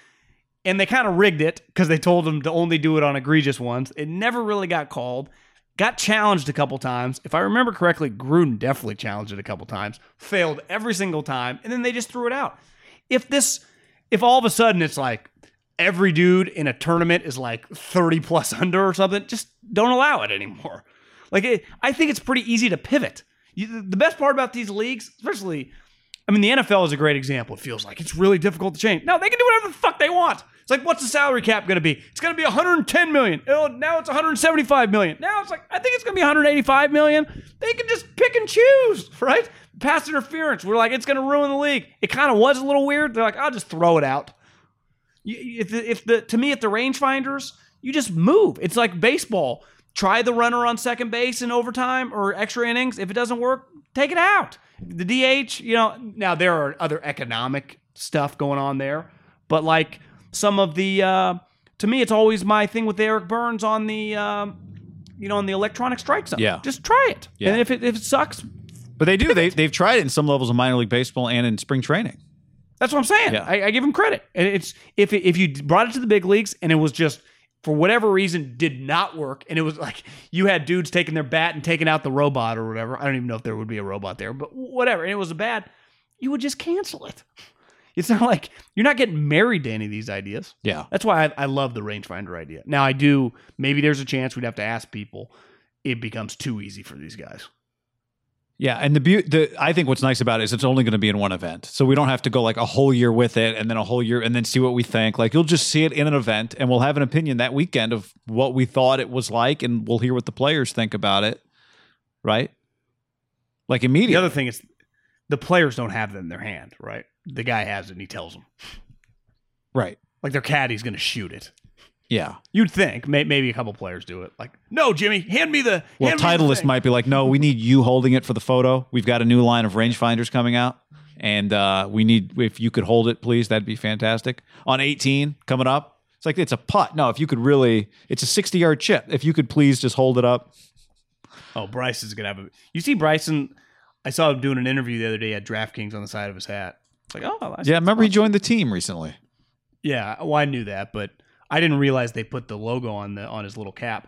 and they kind of rigged it because they told them to only do it on egregious ones. It never really got called. Got challenged a couple times. If I remember correctly, Gruden definitely challenged it a couple times. Failed every single time, and then they just threw it out. If this, if all of a sudden it's like every dude in a tournament is like 30 plus under or something, just don't allow it anymore. Like, it, I think it's pretty easy to pivot. You, the best part about these leagues, especially, I mean, the NFL is a great example. It feels like it's really difficult to change. No, they can do whatever the fuck they want. It's like, what's the salary cap going to be? It's going to be 110 million. Oh, now it's 175 million. Now it's like, I think it's going to be 185 million. They can just pick and choose, right? Pass interference. We're like, it's going to ruin the league. It kind of was a little weird. They're like, I'll just throw it out. If the, if the to me, if the rangefinders, you just move. It's like baseball. Try the runner on second base in overtime or extra innings. If it doesn't work, take it out. The DH, you know, now there are other economic stuff going on there, but like some of the, uh, to me, it's always my thing with Eric Byrnes on the, um, you know, on the electronic strike zone. Yeah. just try it. Yeah. And if it if it sucks, But they do. They they've tried it in some levels of minor league baseball and in spring training. That's what I'm saying. Yeah. I, I give them credit. And it's if it, if you brought it to the big leagues and it was just for whatever reason did not work, and it was like you had dudes taking their bat and taking out the robot or whatever. I don't even know if there would be a robot there, but whatever. And it was a bad. You would just cancel it. It's not like you're not getting married to any of these ideas. Yeah. That's why I, I love the rangefinder idea. Now I do. Maybe there's a chance we'd have to ask people. It becomes too easy for these guys. Yeah, and the beauty, the I think what's nice about it is it's only going to be in one event, so we don't have to go like a whole year with it, and then a whole year, and then see what we think. Like you'll just see it in an event, and we'll have an opinion that weekend of what we thought it was like, and we'll hear what the players think about it, right? Like immediately. The other thing is, the players don't have it in their hand, right? The guy has it and he tells them. right? Like their caddy's going to shoot it. Yeah. You'd think may, maybe a couple players do it. Like, no, Jimmy, hand me the. Well, hand me the Titleist might be like, no, we need you holding it for the photo. We've got a new line of rangefinders coming out, and uh, we need if you could hold it, please. That'd be fantastic. On 18 coming up, it's like it's a putt. No, if you could really, it's a 60 yard chip. If you could please just hold it up. Oh, Bryce is gonna have a. You see Bryson? I saw him doing an interview the other day at DraftKings on the side of his hat. It's like, oh, I. Yeah, remember he joined the team recently. yeah. Well, I knew that, but I didn't realize they put the logo on the on his little cap.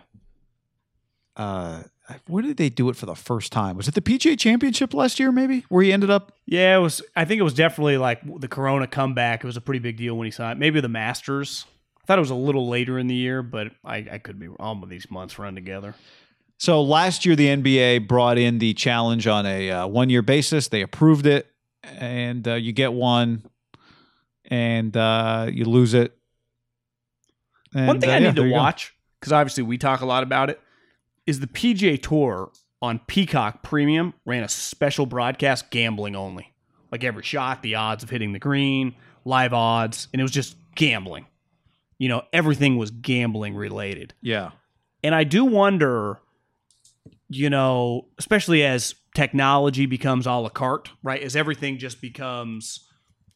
Uh, where did they do it for the first time? Was it the PGA Championship last year? Maybe where he ended up. Yeah, it was. I think it was definitely like the Corona comeback. It was a pretty big deal when he signed. Maybe the Masters. I thought it was a little later in the year, but I, I could be all of these months run together. So last year, the NBA brought in the challenge on a uh, one year basis. They approved it, and uh, you get one, and uh, you lose it. One thing uh, I yeah, need to there you go. watch because obviously we talk a lot about it is the PGA Tour on Peacock Premium ran a special broadcast gambling only, like every shot, the odds of hitting the green, live odds, and it was just gambling. You know, everything was gambling related. Yeah. And I do wonder, you know, especially as technology becomes a la carte, right? As everything just becomes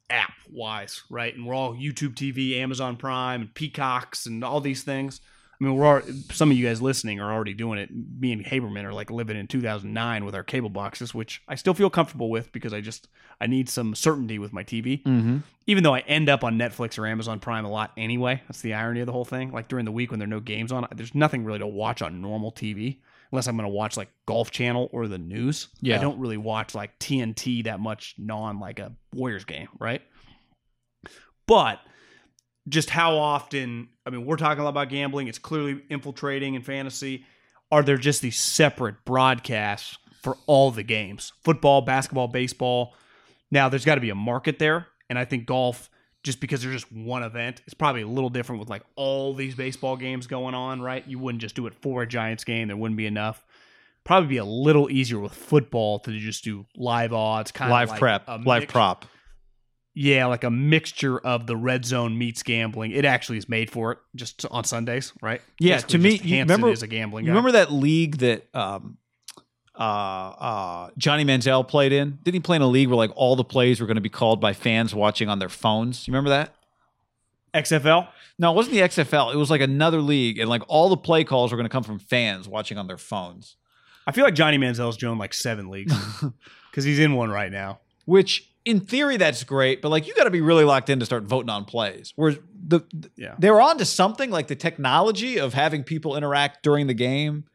app wise, right? And we're all YouTube TV, Amazon Prime, and Peacocks, and all these things. I mean, we're already, some of you guys listening are already doing it. Me and Haberman are like living in 2009 with our cable boxes, which I still feel comfortable with because I just I need some certainty with my TV. Mm-hmm. Even though I end up on Netflix or Amazon Prime a lot anyway. That's the irony of the whole thing. Like during the week when there are no games on, there's nothing really to watch on normal TV unless I'm going to watch like Golf Channel or the news. Yeah. I don't really watch like TNT that much non like a Warriors game, right? But just how often, I mean, we're talking a lot about gambling. It's clearly infiltrating in fantasy. Are there just these separate broadcasts for all the games? Football, basketball, baseball. Now, there's got to be a market there. And I think golf, just because there's just one event, it's probably a little different with like all these baseball games going on, right? You wouldn't just do it for a Giants game, there wouldn't be enough. Probably be a little easier with football to just do live odds, kind Live of like prep, live mix- prop. yeah, like a mixture of the red zone meets gambling. It actually is made for it just on Sundays, right? Yeah, Basically to me, you remember- is a gambling. You remember that league that um, uh, uh, Johnny Manziel played in? Didn't he play in a league where like all the plays were going to be called by fans watching on their phones? You remember that? XFL? No, it wasn't the XFL. It was like another league, and like all the play calls were going to come from fans watching on their phones. I feel like Johnny Manziel's joined like seven leagues because he's in one right now. Which, in theory, that's great, but like you got to be really locked in to start voting on plays. Whereas the, the Yeah. they're on to something like the technology of having people interact during the game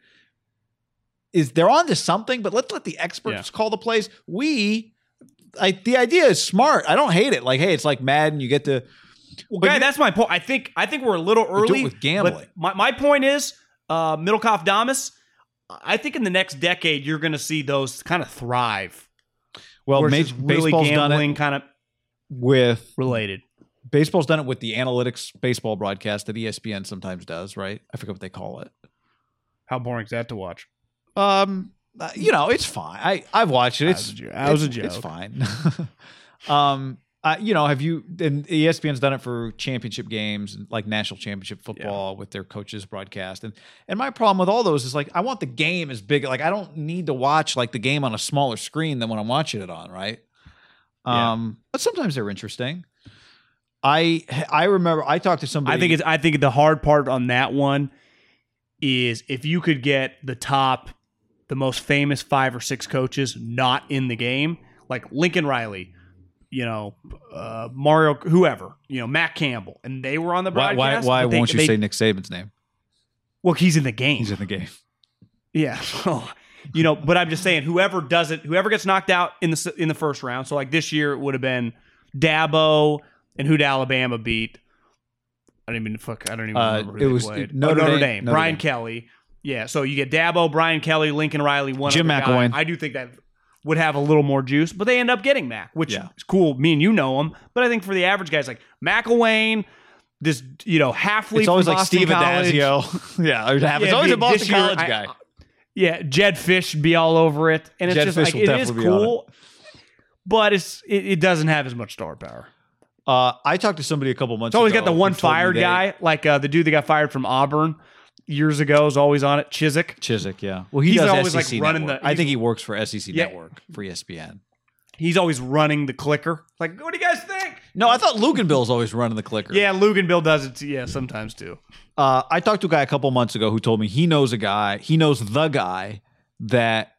is they're on to something, but let's let the experts call the plays. We I the idea is smart. I don't hate it. Like, hey, it's like Madden, you get to Well, guy, that's my point. I think I think we're a little early it with gambling. My, my point is, uh, Middlekauff Damas. I think in the next decade you're going to see those kind of thrive. well, ma- really baseball's done gambling it kind of with related. baseball's done it with the analytics baseball broadcast that ESPN sometimes does, right? I forget what they call it. How boring is that to watch? Um, uh, you know, it's fine. I I've watched it. It's was a jo- that was a it's- It's fine. um, uh, you know, have you? And ESPN's done it for championship games, like national championship football, with their coaches broadcast. And and my problem with all those is like I want the game as big. Like I don't need to watch like the game on a smaller screen than when I'm watching it on, right? Yeah. Um, but sometimes they're interesting. I I remember I talked to somebody. I think it's I think the hard part on that one is if you could get the top the most famous five or six coaches not in the game, like Lincoln Riley, you know, uh, Mario whoever, you know, Matt Campbell, and they were on the broadcast. why, why but they- won't you they- say Nick Saban's name? Well, he's in the game. He's in the game. Yeah. So, you know, but I'm just saying, whoever does it, whoever gets knocked out in the in the first round. So like this year, it would have been Dabo and who'd Alabama beat? I don't even fuck. I don't even Uh, remember who it they was played. Notre Oh, Notre Dame- Dame. Notre Brian Dame. Kelly. Yeah. So you get Dabo, Brian Kelly, Lincoln Riley, one Jim. McElwain. I do think that would have a little more juice, but they end up getting Mac, which Yeah. is cool. Me and you know him, but I think for the average guys like McElwain, this you know halfly. It's always like Steve Addazio. yeah, it's Yeah, always a Boston year, College I- guy. Yeah, Jedd Fisch be all over it, and it's Jed just Fisch like it is definitely be on cool, but it's it, it doesn't have as much star power. Uh, I talked to somebody a couple months ago. It's always ago. got the one who told me fired guy, like uh, the dude that got fired from Auburn years ago is always on it. Chizik. Chizik, yeah. Well, he He's does always, SEC like, running Network. the- I think he works for SEC Yeah. Network for ESPN. He's always running the clicker. Like, what do you guys think? No, I thought Luginbill's always running the clicker. Yeah, Luginbill does it. Too. Yeah, sometimes too. Uh, I talked to a guy a couple months ago who told me he knows a guy, he knows the guy that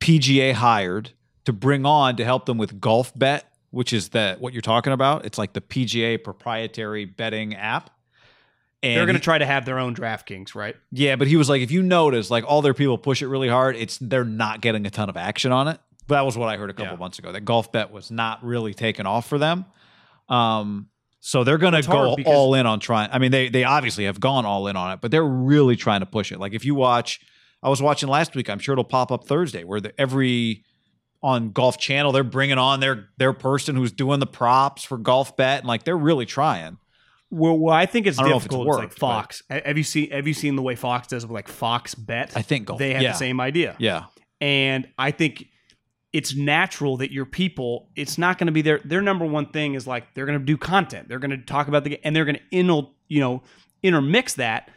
PGA hired to bring on to help them with Golf Bet, which is that what you're talking about. It's like the PGA proprietary betting app. And They're going to try to have their own DraftKings, right? Yeah, but he was like, if you notice, like all their people push it really hard, it's they're not getting a ton of action on it. But that was what I heard a couple Yeah. months ago. That golf bet was not really taken off for them. Um, So they're going to go all in on trying. I mean, they they obviously have gone all in on it, but they're really trying to push it. Like if you watch, I was watching last week. I'm sure it'll pop up Thursday, where the, every on Golf Channel they're bringing on their their person who's doing the props for Golf Bet, and like they're really trying. Well, well I think it's I don't know if it's difficult. It's, worked, like Fox. Ha- Have you seen Have you seen the way Fox does with like Fox Bet? I think Golf. they have yeah, the same idea. Yeah, and I think it's natural that your people, it's not going to be their their number one thing is like they're going to do content. They're going to talk about the game, and they're going to in you know intermix that.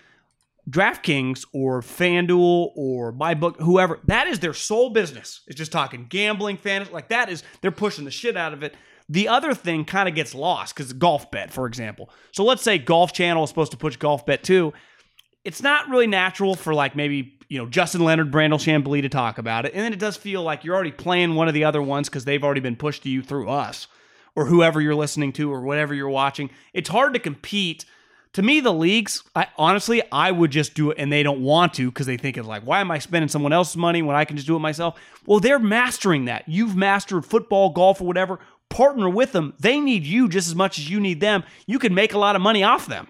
DraftKings or FanDuel or MyBook, whoever, that is their sole business. It's just talking gambling, fantasy, like that is they're pushing the shit out of it. The other thing kind of gets lost because golf bet, for example. So let's say Golf Channel is supposed to push golf bet too it's not really natural for like maybe you know Justin Leonard, Brandel Chamblee to talk about it, and then it does feel like you're already playing one of the other ones because they've already been pushed to you through us or whoever you're listening to or whatever you're watching. It's hard to compete. To me, the leagues, I honestly, I would just do it, and they don't want to because they think it's like, why am I spending someone else's money when I can just do it myself? Well, they're mastering that. You've mastered football, golf, or whatever. Partner with them. They need you just as much as you need them. You can make a lot of money off them,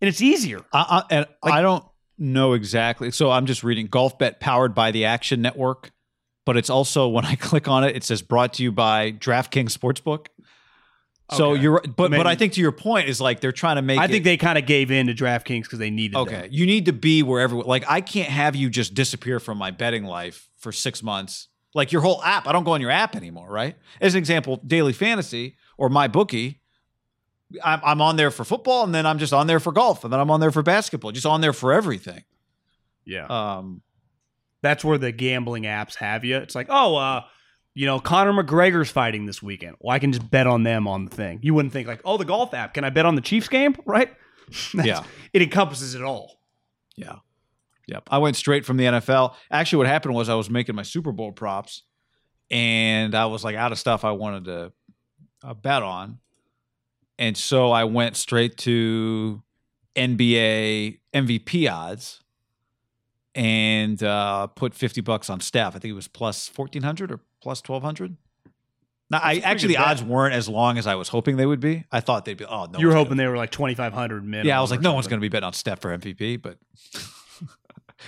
and it's easier. I, I, and I don't know exactly. So I'm just reading Golf Bet powered by the Action Network, but it's also when I click on it, it says brought to you by DraftKings Sportsbook. So Okay. you're, but Maybe- but I think to your point is like they're trying to make. I it- think they kind of gave in to DraftKings because they needed Okay, them. you need to be wherever. Like I can't have you just disappear from my betting life for six months. Like your whole app, I don't go on your app anymore, right? As an example, Daily Fantasy or my bookie. I'm, I'm on there for football, and then I'm just on there for golf, and then I'm on there for basketball, just on there for everything. Yeah. Um, That's where the gambling apps have you. It's like, oh, uh, you know, Conor McGregor's fighting this weekend. Well, I can just bet on them on the thing. You wouldn't think like, oh, the golf app. Can I bet on the Chiefs game? Right? Yeah. It encompasses it all. Yeah. Yep. I went straight from the NFL. Actually, what happened was I was making my Super Bowl props and I was like out of stuff I wanted to uh, bet on. And so I went straight to NBA MVP odds and uh, put 50 bucks on Steph. I think it was plus 1400 or plus 1200. Now, I That's pretty actually the odds weren't as long as I was hoping they would be. I thought they'd be. Oh no, you were one's gonna- hoping they were like 2,500 minimum. yeah, I was like, no one's going to be betting on Steph for MVP, but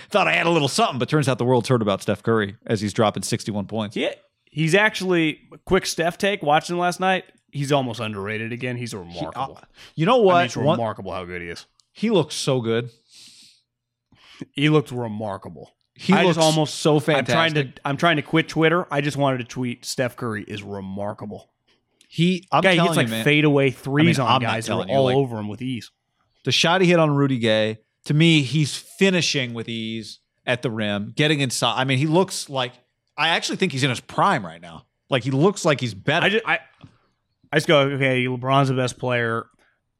thought I had a little something. But turns out the world's heard about Steph Curry as he's dropping 61 points. Yeah. He's actually, quick Steph take, watching last night. He's almost underrated again. He's uh, remarkable. You know I mean, what? it's One- remarkable how good he is. he looks so good. He looked remarkable. He I looks almost so fantastic. I'm trying to I'm trying to quit Twitter. I just wanted to tweet Steph Curry is remarkable. he, I'm Guy telling hits like you, man, fadeaway threes I mean, on I'm guys that are you, all like- over him with ease. the shot he hit on Rudy Gay. To me, he's finishing with ease at the rim, getting inside. I mean, he looks like. I actually think he's in his prime right now. Like he looks like he's better. I just I, I just go okay. LeBron's the best player.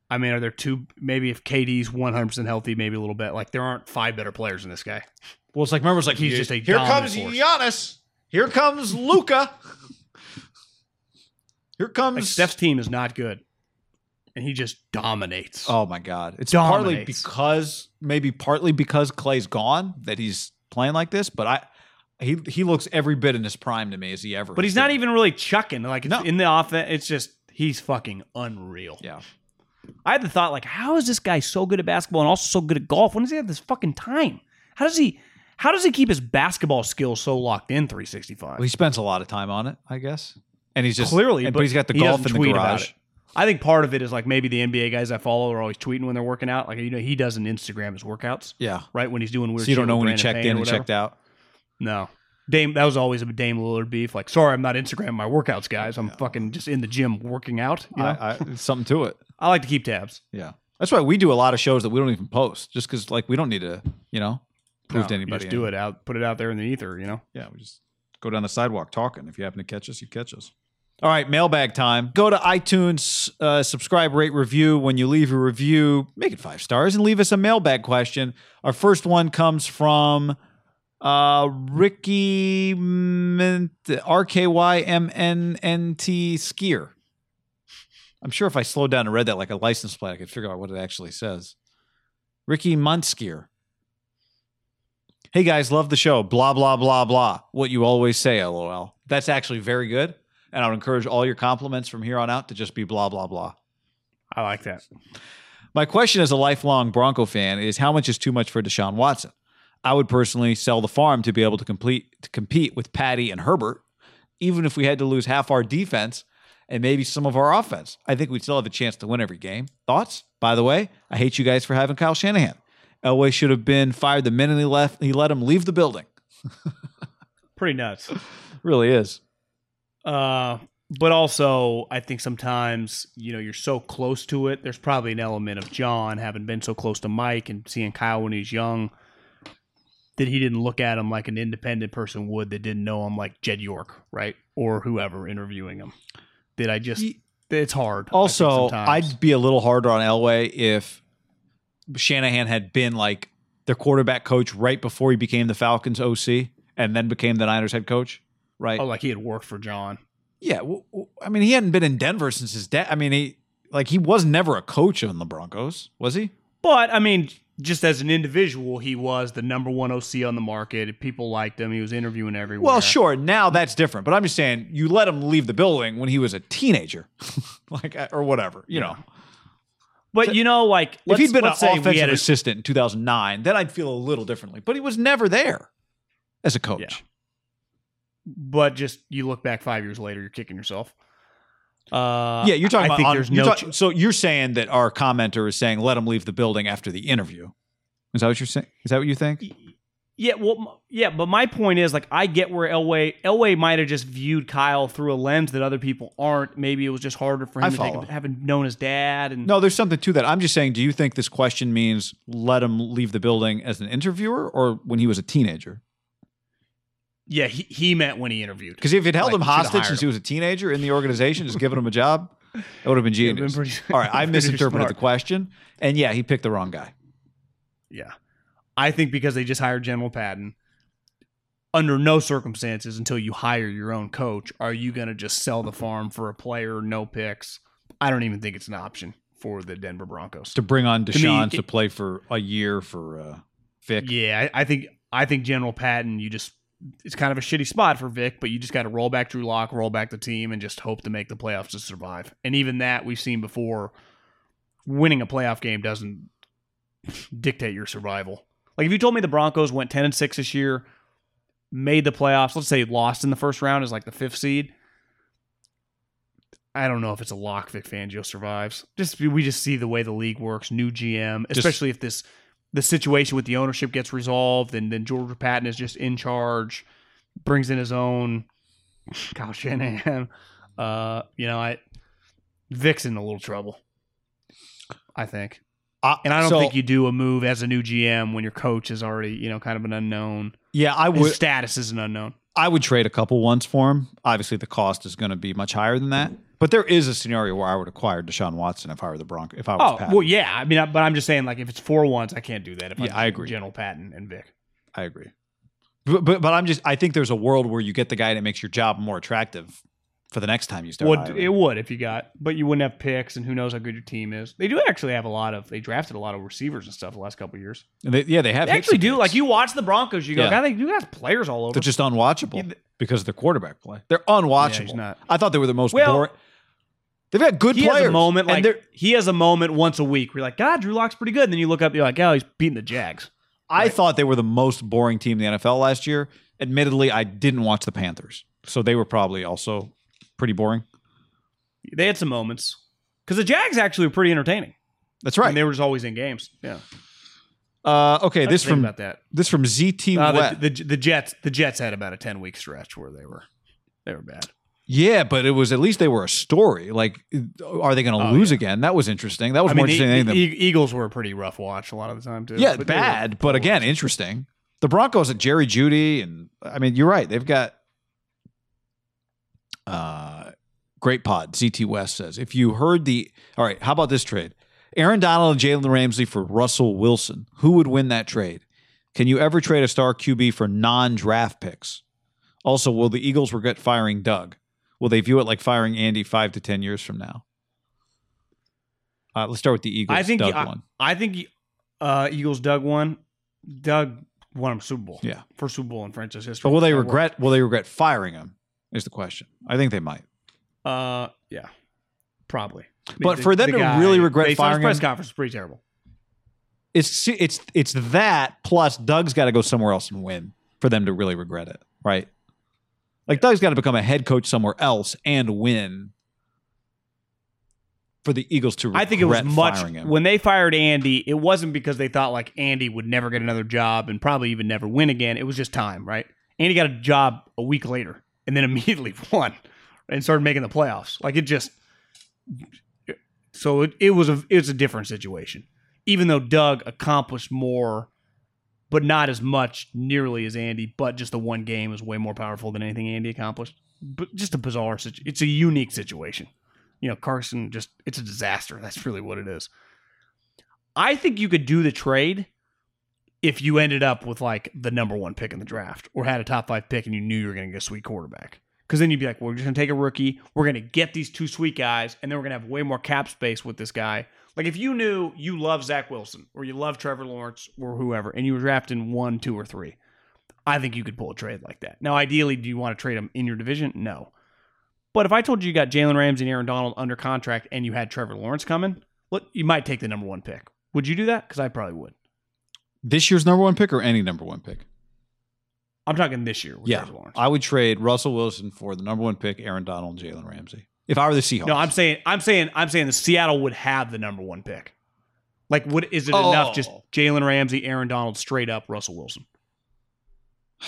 I mean, are there two? Maybe if KD's one hundred percent healthy, maybe a little bit. Like there aren't five better players than this guy. well, it's like remember, it's like He's just a here comes force. Giannis. Here comes Luka. Here comes Like Steph's team is not good, and he just dominates. Oh my God! It's partly because maybe partly because Klay's gone that he's playing like this, but I he he looks every bit in his prime to me as he ever. but he's not even really chucking. Like it's No. in the offense, it's just he's fucking unreal. Yeah, I had the thought like, how is this guy so good at basketball and also so good at golf? When does he have this fucking time? How does he? How does he keep his basketball skills so locked in 365? well, he spends a lot of time on it, I guess, and he's just Clearly, and- but but he's got the he golf in the garage. I think part of it is like maybe the NBA guys I follow are always tweeting when they're working out. Like you know, he doesn't Instagram his workouts, Yeah, right? When he's doing weird. so you don't know when he checked in or and checked out. No, Dame. That was always a Dame Lillard beef. Like, sorry, I'm not Instagram my workouts, guys. I'm fucking just in the gym working out. You know, I, I, something to it. I like to keep tabs. Yeah, that's why we do a lot of shows that we don't even post, just because like we don't need to, you know, prove to No, you anybody. just do it out, put it out there in the ether. You know. Yeah, we just go down the sidewalk talking. If you happen to catch us, you catch us. All right, mailbag time. Go to iTunes, uh, subscribe, rate, review. When you leave a review, make it five stars and leave us a mailbag question. Our first one comes from uh, Ricky Mint, RKYMNNT Skier. I'm sure if I slowed down and read that like a license plate, I could figure out what it actually says. Ricky Muntskier. Hey guys, love the show. Blah, blah, blah, blah. What you always say, lol. That's actually very good. And I would encourage all your compliments from here on out to just be blah, blah, blah. I like that. My question as a lifelong Bronco fan is how much is too much for Deshaun Watson? I would personally sell the farm to be able to complete to compete with Patty and Herbert, even if we had to lose half our defense and maybe some of our offense. I think we'd still have a chance to win every game. Thoughts? By the way, I hate you guys for having Kyle Shanahan. Elway should have been fired the minute he left. He let him leave the building. Pretty nuts. Really is. Uh, but also, I think sometimes you know you're so close to it. There's probably an element of John having been so close to Mike and seeing Kyle when he's young that he didn't look at him like an independent person would that didn't know him like Jed York, right, or whoever interviewing him. That I just it's hard. Also. I'd be a little harder on Elway if Shanahan had been like their quarterback coach right before he became the Falcons OC and then became the Niners head coach, right? oh like he had worked for John. Yeah, I mean, he hadn't been in Denver since his dad. I mean, he like he was never a coach on the Broncos, was he? But I mean, just as an individual, he was the number one OC on the market. People liked him. He was interviewing everywhere. Well, sure. Now that's different, but I'm just saying you let him leave the building when he was a teenager, like uh, or whatever. You know, But you know, like if let's, he'd been an offensive had a, assistant in 2009, then I'd feel a little differently. But he was never there as a coach. Yeah. But just you look back five years later, you're kicking yourself. Uh, Yeah, you're talking I about. think on- there's you're no. talk- so you're saying that our commenter is saying let him leave the building after the interview. Is that what you're saying? Is that what you think? Yeah, well, yeah, but my point is, like, I get where Elway Elway might have just viewed Kyle through a lens that other people aren't. Maybe it was just harder for him to take, having known his dad. And No, there's something to that. I'm just saying. Do you think this question means let him leave the building as an interviewer or when he was a teenager? Yeah, he, he meant when he interviewed. Because if it held Like, him hostage since him. he was a teenager in the organization, just giving him a job, that would have been Would've been genius. pretty- All right, I misinterpreted smart. the question, and yeah, he picked the wrong guy. Yeah. I think because they just hired General Patton, under no circumstances until you hire your own coach are you going to just sell the farm for a player, no picks. I don't even think it's an option for the Denver Broncos. To bring on me, Deshaun to, it- play for a year for uh, Vic. Yeah, I, I think I think General Patton, you just it's kind of a shitty spot for Vic, but you just got to roll back Drew Lock, roll back the team, and just hope to make the playoffs to survive. And even that we've seen before. Winning a playoff game doesn't dictate your survival. Like if you told me the Broncos went ten and six this year, made the playoffs, let's say lost in the first round as like the fifth seed. I don't know if it's a lock Vic Fangio survives. Just we just see the way the league works, new GM, Just- especially if this the situation with the ownership gets resolved and then George Paton is just in charge, brings in his own Kyle Shanahan. Uh, you know, I Vic's in a little trouble. I think. Uh, And I don't so, think you do a move as a new GM when your coach is already, you know, kind of an unknown. Yeah, I His would. status is an unknown. I would trade a couple ones for him. Obviously, the cost is going to be much higher than that. But there is a scenario where I would acquire Deshaun Watson if I were the Bronco. If I was Oh Pat. well, yeah. I mean, I- but I'm just saying, like, if it's four ones, I can't do that. If Yeah, I agree. General Patton and Vic. I agree. But, but but I'm just I think there's a world where you get the guy that makes your job more attractive for the next time you start. Would hiring. it would if you got, but you wouldn't have picks, and who knows how good your team is. They do actually have a lot of. They drafted a lot of receivers and stuff the last couple of years. And they- yeah, they have. They actually do. picks. Like you watch the Broncos, you go, Yeah. God, they do have players all over. They're just unwatchable Yeah, because of their quarterback play. They're unwatchable. he's not. I thought they were the most Well, boring. They've got good he players. has a moment like he has a moment once a week where you're like, God, Drew Lock's pretty good. And then you look up, you're like, oh, he's beating the Jags. I Right. thought they were the most boring team in the NFL last year. Admittedly, I didn't watch the Panthers, so they were probably also pretty boring. They had some moments because the Jags actually were pretty entertaining. That's right. And they were just always in games. Yeah. Uh, okay, this from about that. this from ZT Uh, the, the the Jets the Jets had about a ten week stretch where they were they were bad. Yeah, but it was at least they were a story. Like, are they going to Oh, lose yeah. again? That was interesting. That was I more mean, the, interesting than the anything. E- Eagles were a pretty rough watch a lot of the time too. yeah, But bad, but again, interesting. The Broncos at Jerry Jeudy, and I mean, you're right. They've got uh, great pod. ZT West says if you heard the all right, how about this trade? Aaron Donald and Jalen Ramsey for Russell Wilson. Who would win that trade? Can you ever trade a star QB for non-draft picks? Also, will the Eagles regret firing Doug? Will they view it like firing Andy five to ten years from now? Uh, let's start with the Eagles. I think Doug I, one. I think uh, Eagles Doug won. Doug won a Super Bowl. Yeah. first Super Bowl in franchise history. But will they regret? Will they regret firing him? Is the question. I think they might. Uh, yeah, probably. But The- for them the to guy, really regret based on his firing press him- conference, is pretty terrible. It's it's it's that plus Doug's got to go somewhere else and win for them to really regret it, right? Like Doug's got to become a head coach somewhere else and win for the Eagles to. I think it was much when they fired Andy. It wasn't because they thought like Andy would never get another job and probably even never win again. It was just time, right? Andy got a job a week later and then immediately won and started making the playoffs. Like it just so it, it was a it's a different situation. Even though Doug accomplished more, but not as much nearly as Andy, but just the one game is way more powerful than anything Andy accomplished. But just a bizarre situation. It's a unique situation you know, Carson just it's a disaster. That's really what it is. I think you could do the trade if you ended up with like the number one pick in the draft or had a top five pick and you knew you were going to get a sweet quarterback. Because then you'd be like, we're just going to take a rookie. We're going to get these two sweet guys, and then we're going to have way more cap space with this guy. Like if you knew you love Zach Wilson or you love Trevor Lawrence or whoever, and you were drafting one, two, or three, I think you could pull a trade like that. Now, ideally, do you want to trade them in your division? No. But if I told you you got Jalen Ramsey and Aaron Donald under contract and you had Trevor Lawrence coming, look, you might take the number one pick. Would you do that? Because I probably would. this year's number one pick or any number one pick. I'm talking this year with Yeah, Lawrence. I would trade Russell Wilson for the number one pick, Aaron Donald, and Jalen Ramsey. If I were the Seahawks, no, I'm saying, I'm saying, I'm saying the Seattle would have the number one pick. Like, what is it Oh. enough? Just Jalen Ramsey, Aaron Donald, straight up Russell Wilson.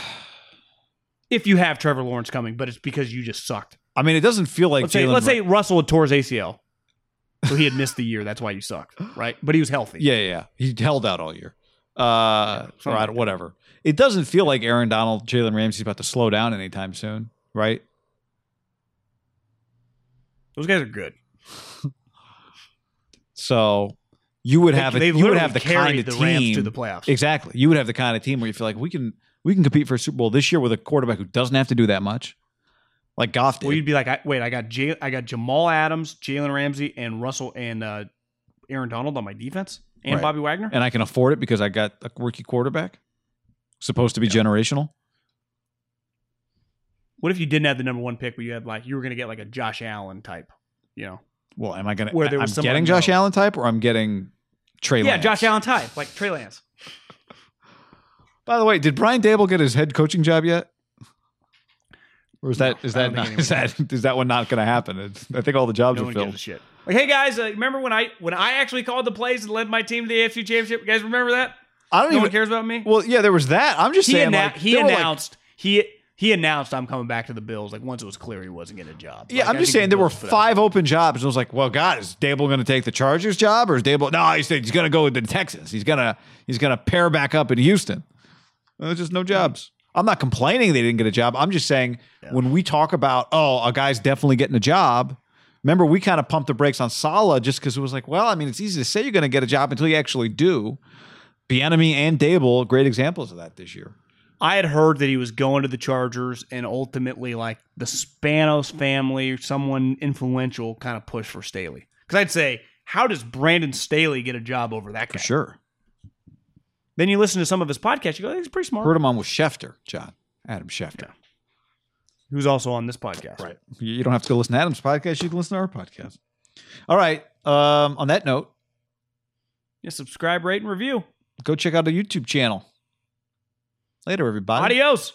If you have Trevor Lawrence coming, but it's because you just sucked. I mean, it doesn't feel like Let's say, let's Ra- say Russell had tore his ACL, so he had missed the year. That's why you sucked, right? But he was healthy. Yeah, yeah, yeah. He held out all year. Uh, or I like whatever. It doesn't feel like Aaron Donald, Jalen Ramsey's about to slow down anytime soon, right? Those guys are good. So you would They- have a, you would have the kind of the team to the playoffs. Exactly. You would have the kind of team where you feel like we can we can compete for a Super Bowl this year with a quarterback who doesn't have to do that much, like Goff did. Well, you'd be like, I, wait, I got J- I got Jamal Adams, Jalen Ramsey, and Russell and uh, Aaron Donald on my defense, and Right. Bobby Wagner. and I can afford it because I got a rookie quarterback, supposed to be generational. What if you didn't have the number one pick, but you had like you were going to get like a Josh Allen type, you know? Well, am I gonna? Where there I'm someone getting Josh no. Allen type, or I'm getting Trey. Lance? Yeah, Lance? Josh Allen type, like Trey Lance. By the way, did Brian Daboll get his head coaching job yet? Or is that is I that not, is that is that one not going to happen? It's, I think all the jobs No are filled. shit. Like, hey guys, uh, remember when I when I actually called the plays and led my team to the AFC Championship? You guys remember that? I don't No even. one cares about me. Well, yeah, there was that. I'm just he saying. annou- like, he were, like- announced he he announced I'm coming back to the Bills. Like once it was clear he wasn't getting a job. yeah, Like, I'm I just saying the there were five open jobs, and I was like, well, God, is Daboll going to take the Chargers job, or is Daboll? No, he said he's going to go to Texas. He's gonna he's gonna pair back up in Houston. Uh, there's just no jobs. I'm not complaining they didn't get a job. I'm just saying when we talk about oh, a guy's definitely getting a job. Remember, we kind of pumped the brakes on Saleh just because it was like, well, I mean, it's easy to say you're going to get a job until you actually do. Bieniemy and Daboll, great examples of that this year. I had heard that he was going to the Chargers, and ultimately, like the Spanos family, or someone influential, kind of pushed for Staley. Because I'd say, how does Brandon Staley get a job over that guy? For sure. Then you listen to some of his podcasts, you go, he's pretty smart. Heard him on with Schefter, John. Adam Schefter. Who's also on this podcast? Right. You you don't have to go listen to Adam's podcast. You can listen to our podcast. All right. Um, on that note, Yeah, subscribe, rate, and review. go check out the YouTube channel. Later, everybody. Adios.